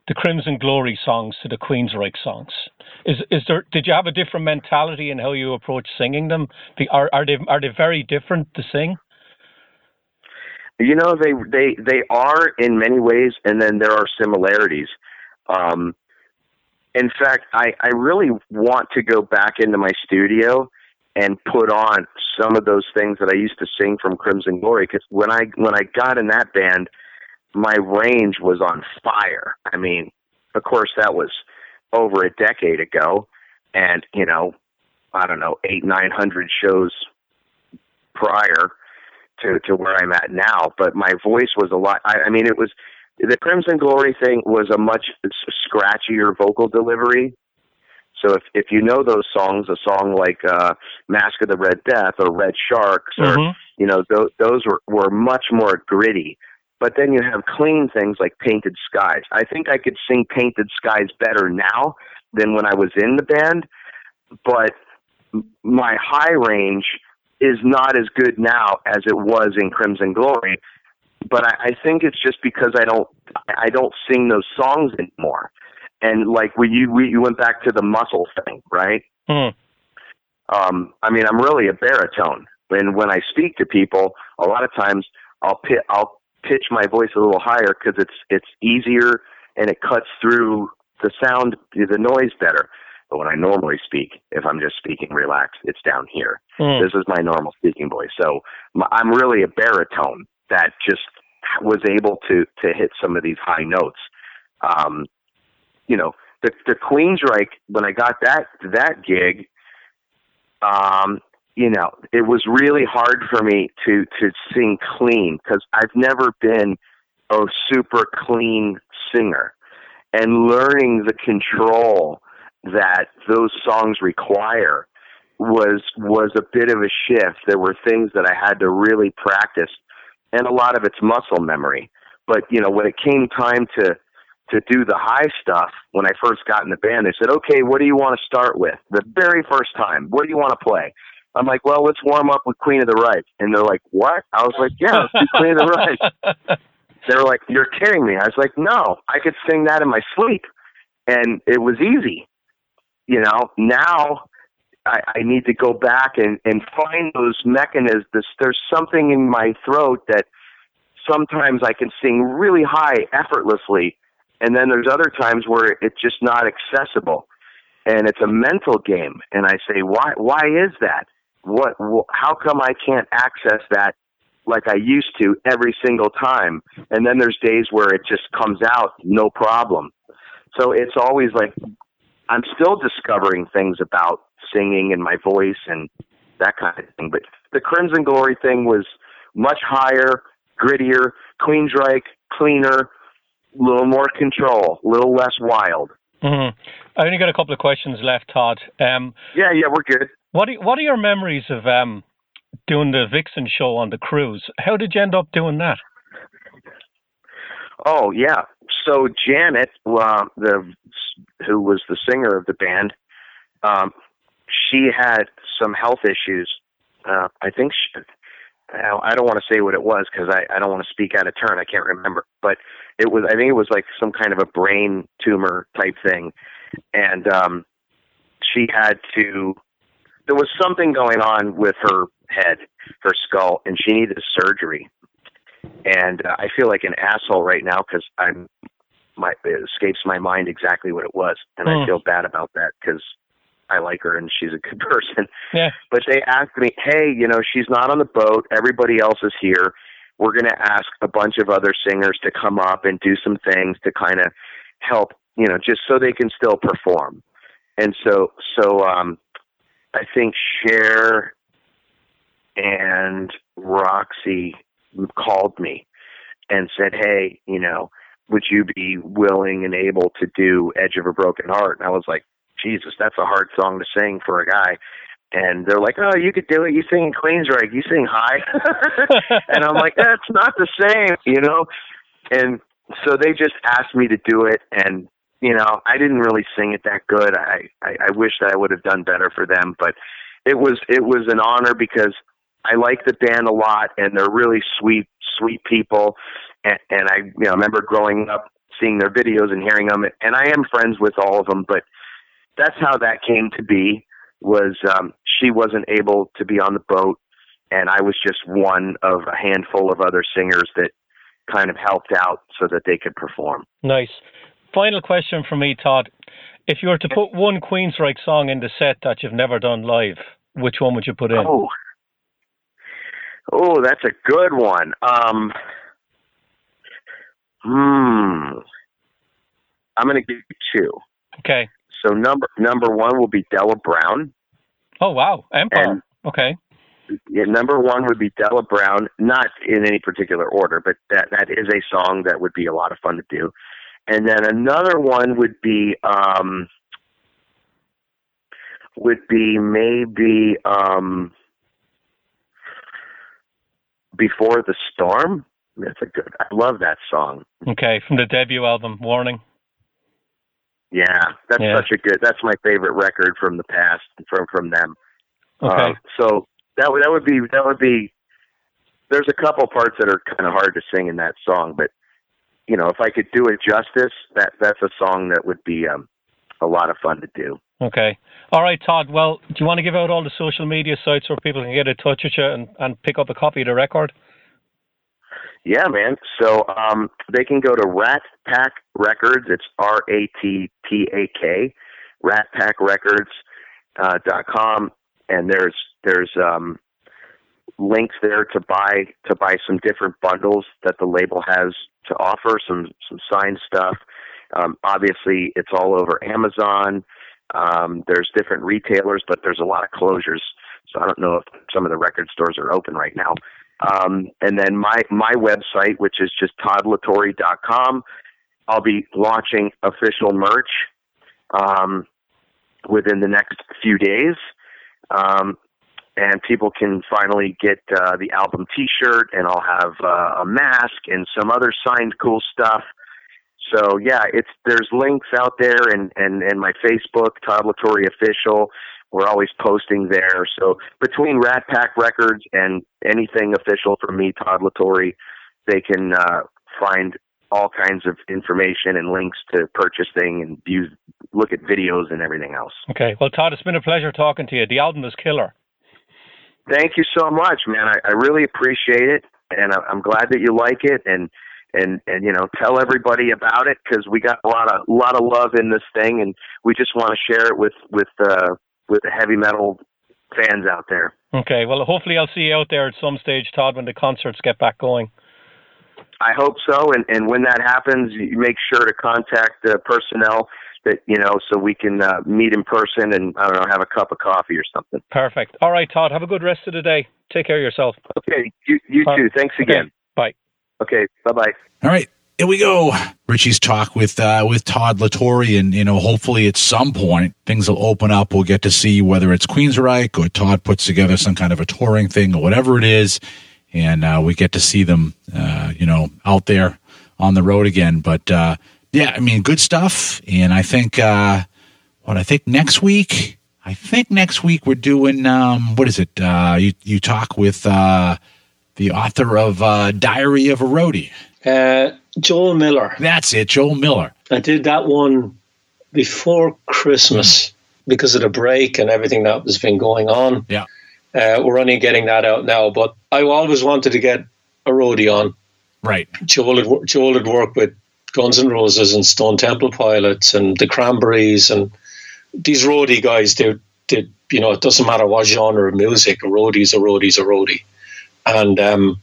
the Crimson Glory songs to the Queensryche songs? Is is there? Did you have a different mentality in how you approach singing them? Are are they are they very different to sing? You know, they they they are in many ways, and then there are similarities. Um, in fact, I I really want to go back into my studio and put on some of those things that I used to sing from Crimson Glory because when I when I got in that band, my range was on fire. I mean, of course, that was over a decade ago, and you know, I don't know, eight nine hundred shows prior to to where I'm at now. But my voice was a lot. I, I mean, it was the Crimson Glory thing was a much scratchier vocal delivery. So if if you know those songs, a song like uh, "Mask of the Red Death" or "Red Sharks" or Mhm. you know those those were were much more gritty. But then you have clean things like "Painted Skies." I think I could sing "Painted Skies" better now than when I was in the band. But my high range is not as good now as it was in Crimson Glory. But I, I think it's just because I don't I don't sing those songs anymore. And like we you we, you went back to the muscle thing, right? Hmm. Um, I mean, I'm really a baritone, and when I speak to people, a lot of times I'll pit I'll pitch my voice a little higher because it's it's easier and it cuts through the sound the noise better. But when I normally speak, if I'm just speaking relaxed, it's down here. Hmm. This is my normal speaking voice. So I'm really a baritone that just was able to to hit some of these high notes. Um, you know, the the Queensryche when I got that that gig, um, you know, it was really hard for me to to sing clean because I've never been a super clean singer, and learning the control that those songs require was was a bit of a shift. There were things that I had to really practice, and a lot of it's muscle memory. But you know, when it came time to to do the high stuff, when I first got in the band, they said, "Okay, what do you want to start with?" The very first time, what do you want to play? I'm like, "Well, let's warm up with Queen of the Reich," and they're like, "What?" I was like, "Yeah, let's do Queen of the Reich." They were like, "You're kidding me!" I was like, "No, I could sing that in my sleep," and it was easy. You know, now I, I need to go back and, and find those mechanisms. There's something in my throat that sometimes I can sing really high effortlessly, and then there's other times where it's just not accessible, and it's a mental game. And I say, why? Why is that? What? wh- How come I can't access that like I used to every single time? And then there's days where it just comes out no problem. So it's always like I'm still discovering things about singing and my voice and that kind of thing. But the Crimson Glory thing was much higher, grittier, Queensryche, cleaner, a little more control, a little less wild. Mhm. I only got a couple of questions left, Todd. Um, Yeah, yeah, we're good. What are, what are your memories of um, doing the Vixen show on the cruise? How did you end up doing that? Oh yeah. So Janet, uh, the who was the singer of the band, um, she had some health issues. Uh, I think she, I don't want to say what it was because I, I don't want to speak out of turn. I can't remember, but it was. I think it was like some kind of a brain tumor type thing, and um, she had to. There was something going on with her head, her skull, and she needed surgery and uh, I feel like an asshole right now because I'm my it escapes my mind exactly what it was, and Hmm. I feel bad about that because I like her and she's a good person. Yeah. But they asked me, hey, you know, she's not on the boat. Everybody else is here. We're going to ask a bunch of other singers to come up and do some things to kind of help, you know, just so they can still perform. And so, so um, I think Share and Roxy called me and said, "Hey, you know, would you be willing and able to do Edge of a Broken Heart?" And I was like, "Jesus, that's a hard song to sing for a guy." And they're like, "Oh, you could do it. You sing in Queensryche. You sing high." and I'm like, "That's not the same," you know. And so they just asked me to do it, and you know, I didn't really sing it that good. I I, I wish that I would have done better for them, but it was it was an honor because I like the band a lot, and they're really sweet, sweet people. And, and I, you know, remember growing up seeing their videos and hearing them. And I am friends with all of them, but that's how that came to be. Was um, she wasn't able to be on the boat, and I was just one of a handful of other singers that kind of helped out so that they could perform. Nice. Final question from me, Todd. If you were to put one Queensryche song in the set that you've never done live, which one would you put in? Oh, oh, that's a good one. Um, hmm. I'm going to give you two. Okay. So number number one will be Della Brown. Oh wow, Empire. And- okay. Yeah, number one would be Della Brown, not in any particular order, but that that is a song that would be a lot of fun to do. And then another one would be um, would be maybe um, Before the Storm. That's a good. I love that song. Okay, from the debut album, Warning. Yeah, that's Yeah. such a good. That's my favorite record from the past from from them. Okay. Uh, so that would that would be that would be. There's a couple parts that are kind of hard to sing in that song, but you know, if I could do it justice, that that's a song that would be um, a lot of fun to do. Okay. All right, Todd. Well, do you want to give out all the social media sites where people can get in touch with you and, and pick up a copy of the record? Yeah, man. So um, they can go to Rat Pak Records. It's R A T P A K, ratpakrecords uh, dot com, and there's there's um, links there to buy to buy some different bundles that the label has to offer. Some some signed stuff. Um, obviously, it's all over Amazon. Um, there's different retailers, but there's a lot of closures. So I don't know if some of the record stores are open right now. Um, and then my my website, which is just toddlatorre.com, I'll be launching official merch um, within the next few days, um, and people can finally get uh, the album T-shirt, and I'll have uh, a mask and some other signed cool stuff. So yeah, it's there's links out there, and and and my Facebook, Todd La Torre official. We're always posting there. So between Rat Pak Records and anything official from me, Todd La Torre, they can uh, find all kinds of information and links to purchase and view, look at videos and everything else. Okay. Well, Todd, it's been a pleasure talking to you. The album is killer. Thank you so much, man. I, I really appreciate it, and I, I'm glad that you like it. And and and you know, tell everybody about it because we got a lot of lot of love in this thing, and we just want to share it with with uh, with the heavy metal fans out there. Okay. Well, hopefully I'll see you out there at some stage, Todd, when the concerts get back going. I hope so, and and when that happens, you make sure to contact the personnel that you know so we can uh, meet in person and I don't know have a cup of coffee or something. Perfect. All right, Todd. Have a good rest of the day. Take care of yourself. Okay, you you Uh, too. Thanks okay. again. Bye. Okay, bye bye. All right, here we go. Richie's talk with uh, with Todd La Torre, and you know, hopefully at some point things will open up. We'll get to see whether it's Queensrÿche or Todd puts together some kind of a touring thing or whatever it is, and uh, we get to see them, uh, you know, out there on the road again. But uh, yeah, I mean, good stuff. And I think uh, what I think next week. I think next week we're doing um, what is it? Uh, you you talk with uh, the author of uh, Diary of a Roadie. Uh, Joel Miller. That's it, Joel Miller. I did that one before Christmas because of the break and everything that was been going on. Yeah. Uh, we're only getting that out now, but I always wanted to get a roadie on. Right. Joel had, Joel had worked with Guns N' Roses and Stone Temple Pilots and the Cranberries and these roadie guys. They, they, you know, it doesn't matter what genre of music. A roadie's a roadie's a roadie. And um,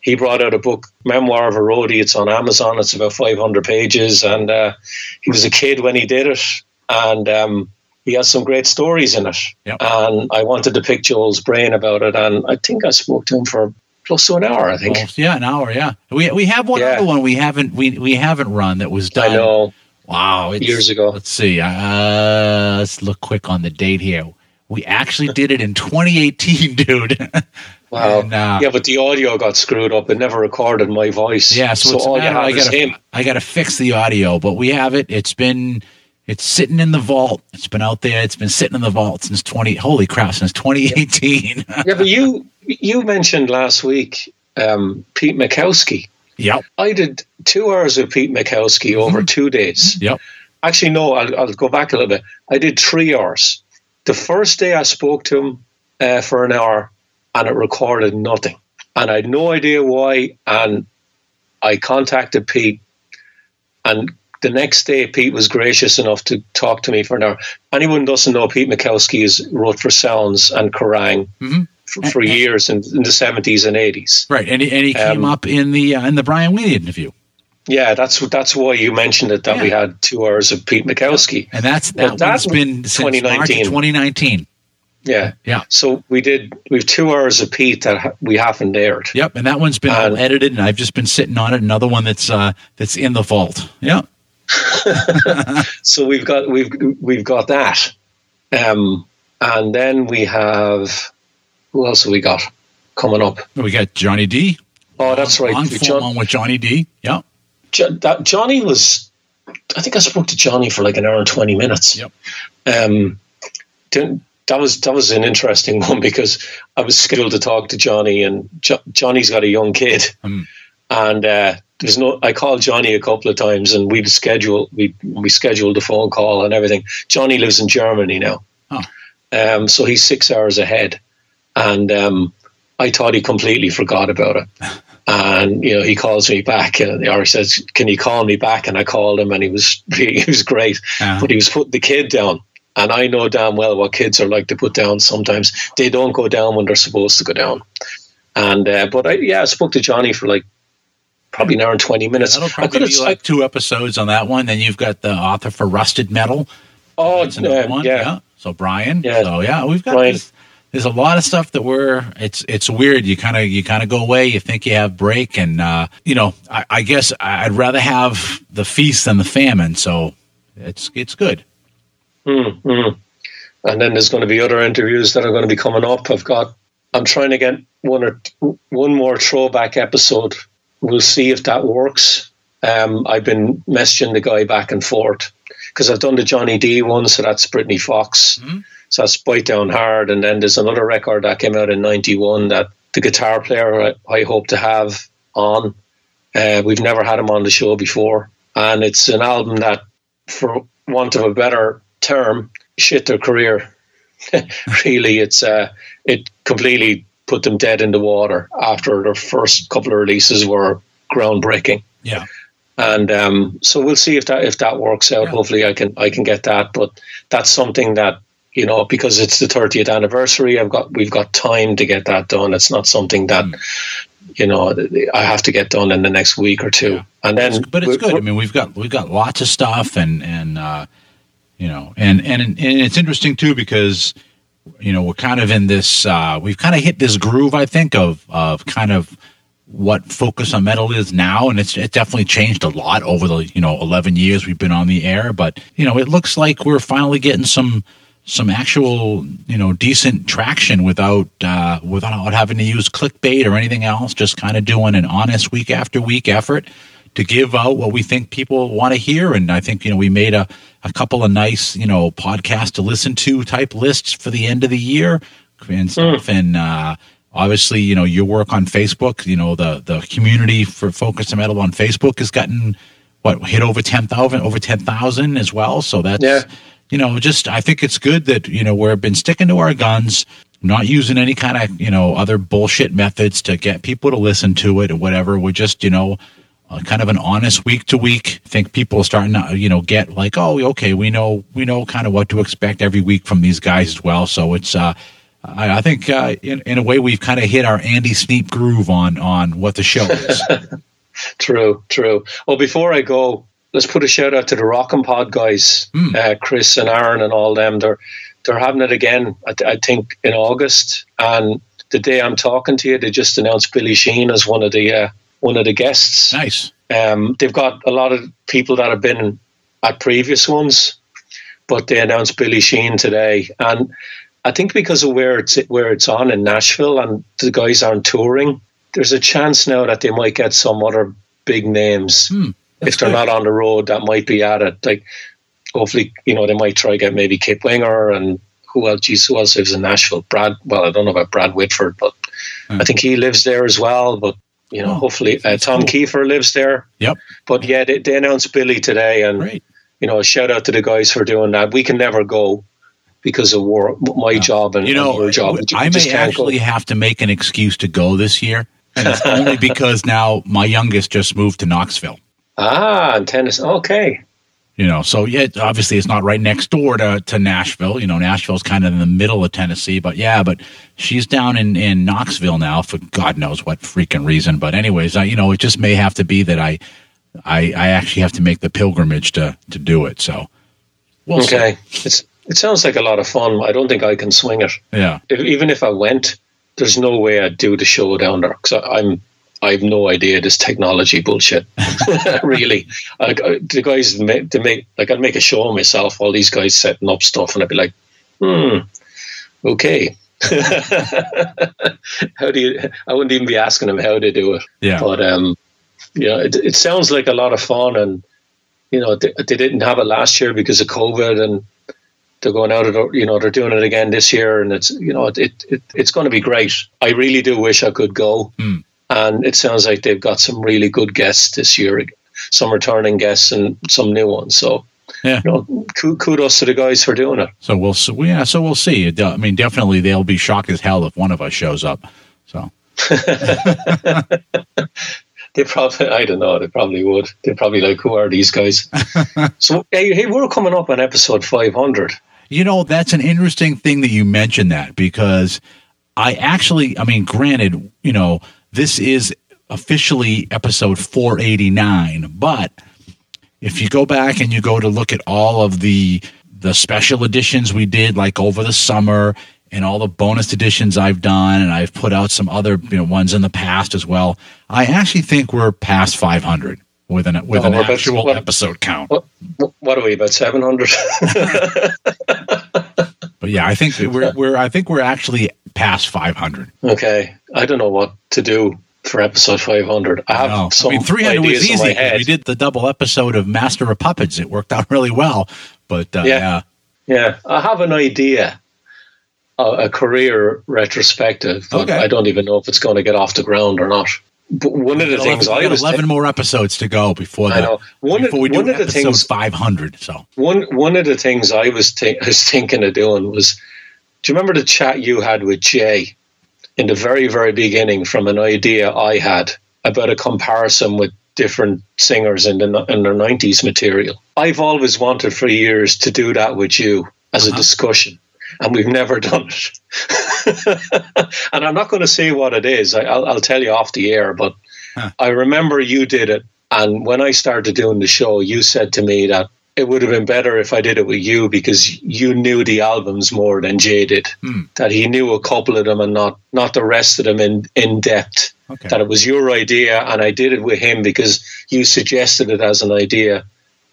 he brought out a book, Memoir of a Roadie. It's on Amazon. It's about 500 pages. And uh, he was a kid when he did it. And um, he has some great stories in it. Yep. And I wanted to pick Joel's brain about it. And I think I spoke to him for close to an hour, I think. Well, yeah, an hour. Yeah, we we have one Yeah. other one we haven't we we haven't run that was done. I know. Wow, it's, Years ago. Let's see. Uh, let's look quick on the date here. We actually did it in 2018, dude. Wow. And, uh, yeah, but the audio got screwed up. It never recorded my voice. Yeah, so, so all you have I gotta, him. I gotta fix the audio, but we have it. It's been, it's sitting in the vault. It's been out there. It's been sitting in the vault since 20. Holy crap, since 2018. Yeah, but you you mentioned last week um, Pete Makowski. Yep. I did two hours with Pete Makowski over two days. Yep. Actually, no, I'll, I'll go back a little bit. I did three hours. The first day I spoke to him uh, for an hour and it recorded nothing. And I had no idea why. And I contacted Pete. And the next day, Pete was gracious enough to talk to me for an hour. Anyone doesn't know, Pete Makowski is wrote for Sounds and Kerrang for, for years in, in the 70s and 80s. Right, and he, and he came Um, up in the uh, in the Brian Wheatley interview, Yeah, that's that's why you mentioned it that we had two hours of Pete Makowski. and that's Well, that that one's was been since March of 2019. 2019. Yeah. Yeah. So we did. We've two hours of Pete that we haven't aired. Yep, and that one's been And- edited, and I've just been sitting on it. Another one that's uh, that's in the vault. Yeah, So we've got we've we've got that, um, and then we have who else have we got coming up? we got Johnny D. Oh, that's right. Long John- one with Johnny D. Yeah, Jo- that Johnny was. I think I spoke to Johnny for like an hour and twenty minutes. Yep. Um, that was that was an interesting one because I was scheduled to talk to Johnny, and jo- Johnny's got a young kid, Hmm. And uh, there's no. I called Johnny a couple of times, and we'd schedule we we scheduled a phone call and everything. Johnny lives in Germany now, Oh. um, so he's six hours ahead, and um, I thought he completely forgot about it. And you know, he calls me back, and or he says, "Can you call me back?" And I called him, and he was he was great, Uh-huh. but he was putting the kid down. And I know damn well what kids are like to put down. Sometimes they don't go down when they're supposed to go down. And uh, but I yeah, I spoke to Johnny for like probably an hour and twenty minutes. That'll I probably could have be like two episodes on that one. Then you've got the author for Rusted Metal. oh That's another uh, one. yeah. So Brian. Yeah. So yeah, we've got Brian. this. There's a lot of stuff that we're. It's it's weird. You kind of you kind of go away. You think you have break, and uh, you know. I, I guess I'd rather have the feast than the famine. So it's it's good. Mm, mm. And then there's going to be other interviews that are going to be coming up. I've got. I'm trying to get one or one more throwback episode. We'll see if that works. Um, I've been messaging the guy back and forth because I've done the Johnny D one, so that's Brittny Fox. So that's Bite Down Hard, and then there's another record that came out in '91 that the guitar player I, I hope to have on. Uh, we've never had him on the show before, and it's an album that, for want of a better term, shit their career. really, it's uh, it completely put them dead in the water after their first couple of releases were groundbreaking. Yeah. And um, so we'll see if that if that works out. Yeah. Hopefully, I can I can get that. But that's something that you know because it's the 30th anniversary. I've got we've got time to get that done. It's not something that you know I have to get done in the next week or two. And then, but it's good. I mean, we've got we've got lots of stuff, and and uh, you know, and and and it's interesting too because you know we're kind of in this. Uh, we've kind of hit this groove, I think, of of kind of what focus on metal is now, and it's it definitely changed a lot over the you know eleven years we've been on the air. But you know, it looks like we're finally getting some some actual you know decent traction without uh, without having to use clickbait or anything else. Just kind of doing an honest week after week effort to give out what we think people want to hear. And I think you know we made a a couple of nice you know podcast to listen to type lists for the end of the year and stuff. And uh, obviously, you know your work on Facebook. You know the the community for Focus on Metal on Facebook has gotten what hit over ten thousand over ten thousand as well. So that's Yeah. you know just I think it's good that you know we've been sticking to our guns. Not using any kind of you know other bullshit methods to get people to listen to it or whatever. We're just you know uh, kind of an honest week to week. I think people are starting to you know get like, oh, okay, we know we know kind of what to expect every week from these guys as well. So it's uh, I, I think uh, in in a way we've kind of hit our Andy Sneap groove on on what the show is. True, true. Well, before I go, let's put a shout out to the Rock and Pod guys, Hmm. uh, Chris and Aaron and all them. They're they're having it again. I, th- I think in August, and the day I'm talking to you, they just announced Billy Sheehan as one of the uh, one of the guests. nice. Um, they've got a lot of people that have been at previous ones, but they announced Billy Sheehan today, and I think because of where it's where it's on in Nashville and the guys aren't touring, there's a chance now that they might get some other big names Hmm, if they're good. not on the road that might be at it. Like hopefully, you know, they might try to get maybe Kip Winger and who else? Geez, who else lives in Nashville? Brad. Well, I don't know about Brad Whitford, but Hmm. I think he lives there as well. But You know, Oh, hopefully uh, Tom cool. Keifer lives there. Yep. But yeah, they, they announced Billy today, and Great. you know, a shout out to the guys for doing that. We can never go because of work, my job and, You and know, your job. I may can't go. actually have to make an excuse to go this year, and it's only because now my youngest just moved to Knoxville. Ah, and tennis. Okay. You know, so yeah, obviously it's not right next door to, to Nashville. You know, Nashville's kind of in the middle of Tennessee, but yeah, but she's down in, in Knoxville now for God knows what freaking reason. But anyways, I, you know, it just may have to be that I, I, I actually have to make the pilgrimage to, to do it. So, we'll see. Okay. It's it sounds like a lot of fun. I don't think I can swing it. Yeah. If, even if I went, there's no way I'd do the show down there because I'm. I have no idea this technology bullshit. really, the guys make, they make like I'd make a show of myself. All these guys setting up stuff, and I'd be like, hmm, okay. how do you? I wouldn't even be asking them how they do it. Yeah. But um, yeah, it, it sounds like a lot of fun, and you know they, they didn't have it last year because of COVID, and they're going out of the, you know they're doing it again this year, and it's you know it, it it's going to be great. I really do wish I could go, Hmm. And it sounds like they've got some really good guests this year, some returning guests and some new ones. So Yeah. you know, kudos to the guys for doing it. So we'll see. Yeah. So we'll see. Uh, I mean, definitely they'll be shocked as hell if one of us shows up. So They probably, I don't know, they probably would. They're probably like, who are these guys? so, hey, hey, we're coming up on episode 500. You know, that's an interesting thing that you mentioned that because I actually, I mean, granted, you know, this is officially episode 489, but if you go back and you go to look at all of the the special editions we did like over the summer and all the bonus editions I've done and I've put out some other you know, ones in the past as well, I actually think we're past 500 with an with Oh, an actual what- episode count. What, what are we, about 700? But yeah, I think we're we're I think we're actually past 500. okay. I don't know what to do for episode 500. I have No. some I mean, 300 ideas was easy. We did the double episode of Master of Puppets. It worked out really well. But uh, Yeah. yeah. Yeah, I have an idea, a, a career retrospective, but Okay. I don't even know if it's going to get off the ground or not. But one of the things I was 11 more episodes to go before know. One of- before we do one of the episode things- 500. So one one of the things I was thi- was thinking of doing was, do you remember the chat you had with Jay in the very very beginning from an idea I had about a comparison with different singers in the in their nineties material? I've always wanted for years to do that with you as a uh-huh. discussion, and we've never done it. and I'm not going to say what it is. I, I'll, I'll tell you off the air, but I remember you did it. And when I started doing the show, you said to me that it would have been better if I did it with you because you knew the albums more than Jay did. Hmm. That he knew a couple of them and not not the rest of them in in depth. Okay. That it was your idea, and I did it with him because you suggested it as an idea.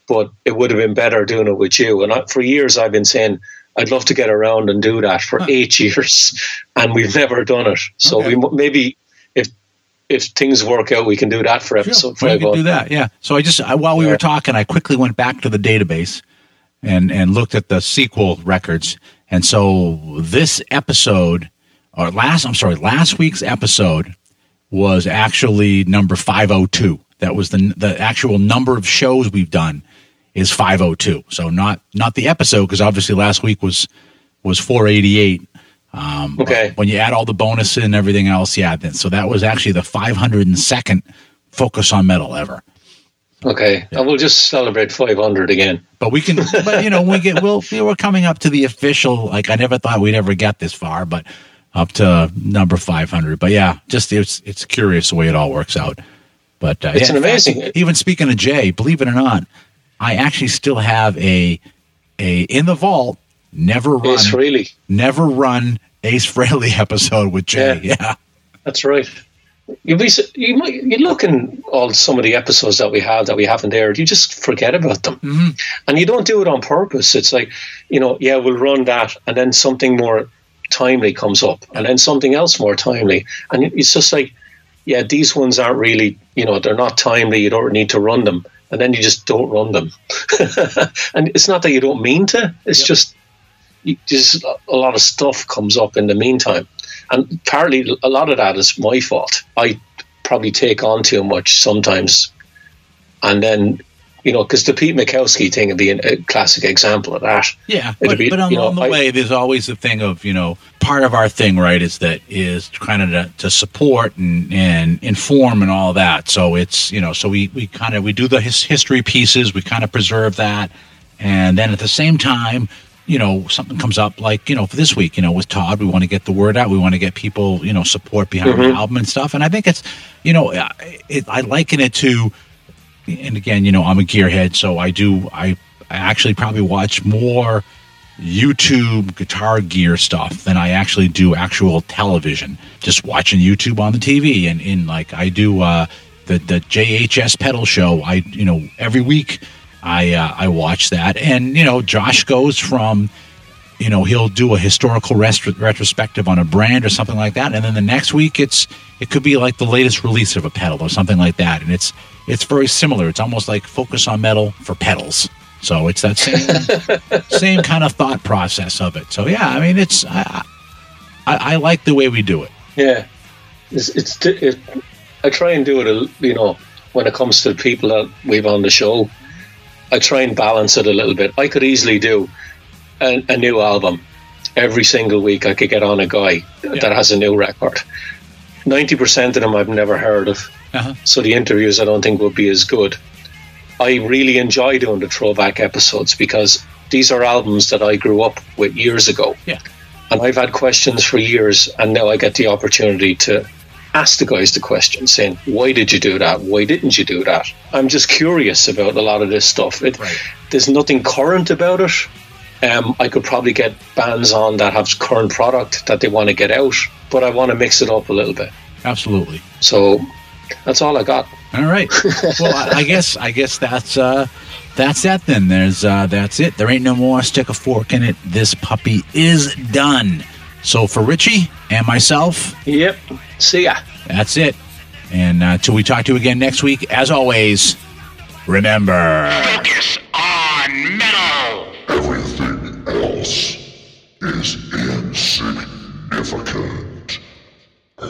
But it would have been better doing it with you. And I, for years, I've been saying I'd love to get around and do that for eight years, and we've never done it. So Okay. we maybe if things work out, we can do that for Sure. episode you five. can do that. Yeah. So I just I, while we Yeah. were talking, I quickly went back to the database and and looked at the sequel records. And so this episode or last I'm sorry, last week's episode was actually number 502. That was the the actual number of shows we've done is 502. So not not the episode because obviously last week was was 488. Um, Okay. When you add all the bonuses and everything else, yeah. Then, so that was actually the 502nd Focus on Metal ever. Okay, and we'll just celebrate 500 again. But we can, but you know, we get we'll we're coming up to the official. Like I never thought we'd ever get this far, but up to number 500. But yeah, just it's it's curious the way it all works out. But uh, It's yeah, an in fact, amazing- even speaking of Jay, believe it or not, I actually still have a a in the vault never run Ace Frehley, never run Ace Frehley episode with Jay. Yeah. Yeah. that's right. You be you might you look in all some of the episodes that we have that we haven't aired. You just forget about them, Mm-hmm. and you don't do it on purpose. It's like you know, yeah, we'll run that, and then something more timely comes up, and then something else more timely, and it's just like, yeah, these ones aren't really, you know, they're not timely. You don't need to run them, and then you just don't run them. and it's not that you don't mean to. It's just you, just a lot of stuff comes up in the meantime, and partly a lot of that is my fault. I probably take on too much sometimes, and then you know, because the Pete Makowski thing would be a classic example of that. Yeah, but, be, but on, know, the I- way, there's always the thing of you know part of our thing, right? Is that is kind of to, to support and, and inform and all that. So it's you know, so we we kind of we do the his, history pieces, we kind of preserve that, and then at the same time. You know, something comes up like, you know, for this week, you know, with Todd, we want to get the word out. We want to get people, you know, support behind the album and stuff. And I think it's, you know, it, I liken it to, and again, you know, I'm a gearhead, so I do. I, I actually probably watch more YouTube guitar gear stuff than I actually do actual television. Just watching YouTube on the TV, and in like I do uh, the the JHS pedal show. I you know every week I uh, I watch that, and you know Josh goes from you know he'll do a historical rest- retrospective on a brand or something like that. And then the next week it's it could be like the latest release of a pedal or something like that. And it's it's very similar. It's almost like focus on metal for pedals. So it's that same same kind of thought process of it. So yeah i mean it's i i, I like the way we do it. Yeah, it's, it's it, I try and do it. You know, when it comes to the people that we've on the show, I try and balance it a little bit. I could easily do a, a new album every single week. I could get on a guy that has a new record. Ninety percent of them I've never heard of, uh-huh. so the interviews I don't think would be as good. I really enjoy doing the throwback episodes because these are albums that I grew up with years ago yeah and I've had questions for years, and now I get the opportunity to ask the guys the question, saying, "Why did you do that? Why didn't you do that?" I'm just curious about a lot of this stuff. It, Right. There's nothing current about it. Um, I could probably get bands on that have current product that they want to get out, but I want to mix it up a little bit. absolutely So that's all I got. All right. Well, I, I guess I guess that's uh, that's that then. There's uh, that's it. There ain't no more. Stick a fork in it. This puppy is done. So for Richie and myself, Yep. See ya. that's it. And uh, till we talk to you again next week, as always, remember. Focus on metal. Everything else is insignificant. You're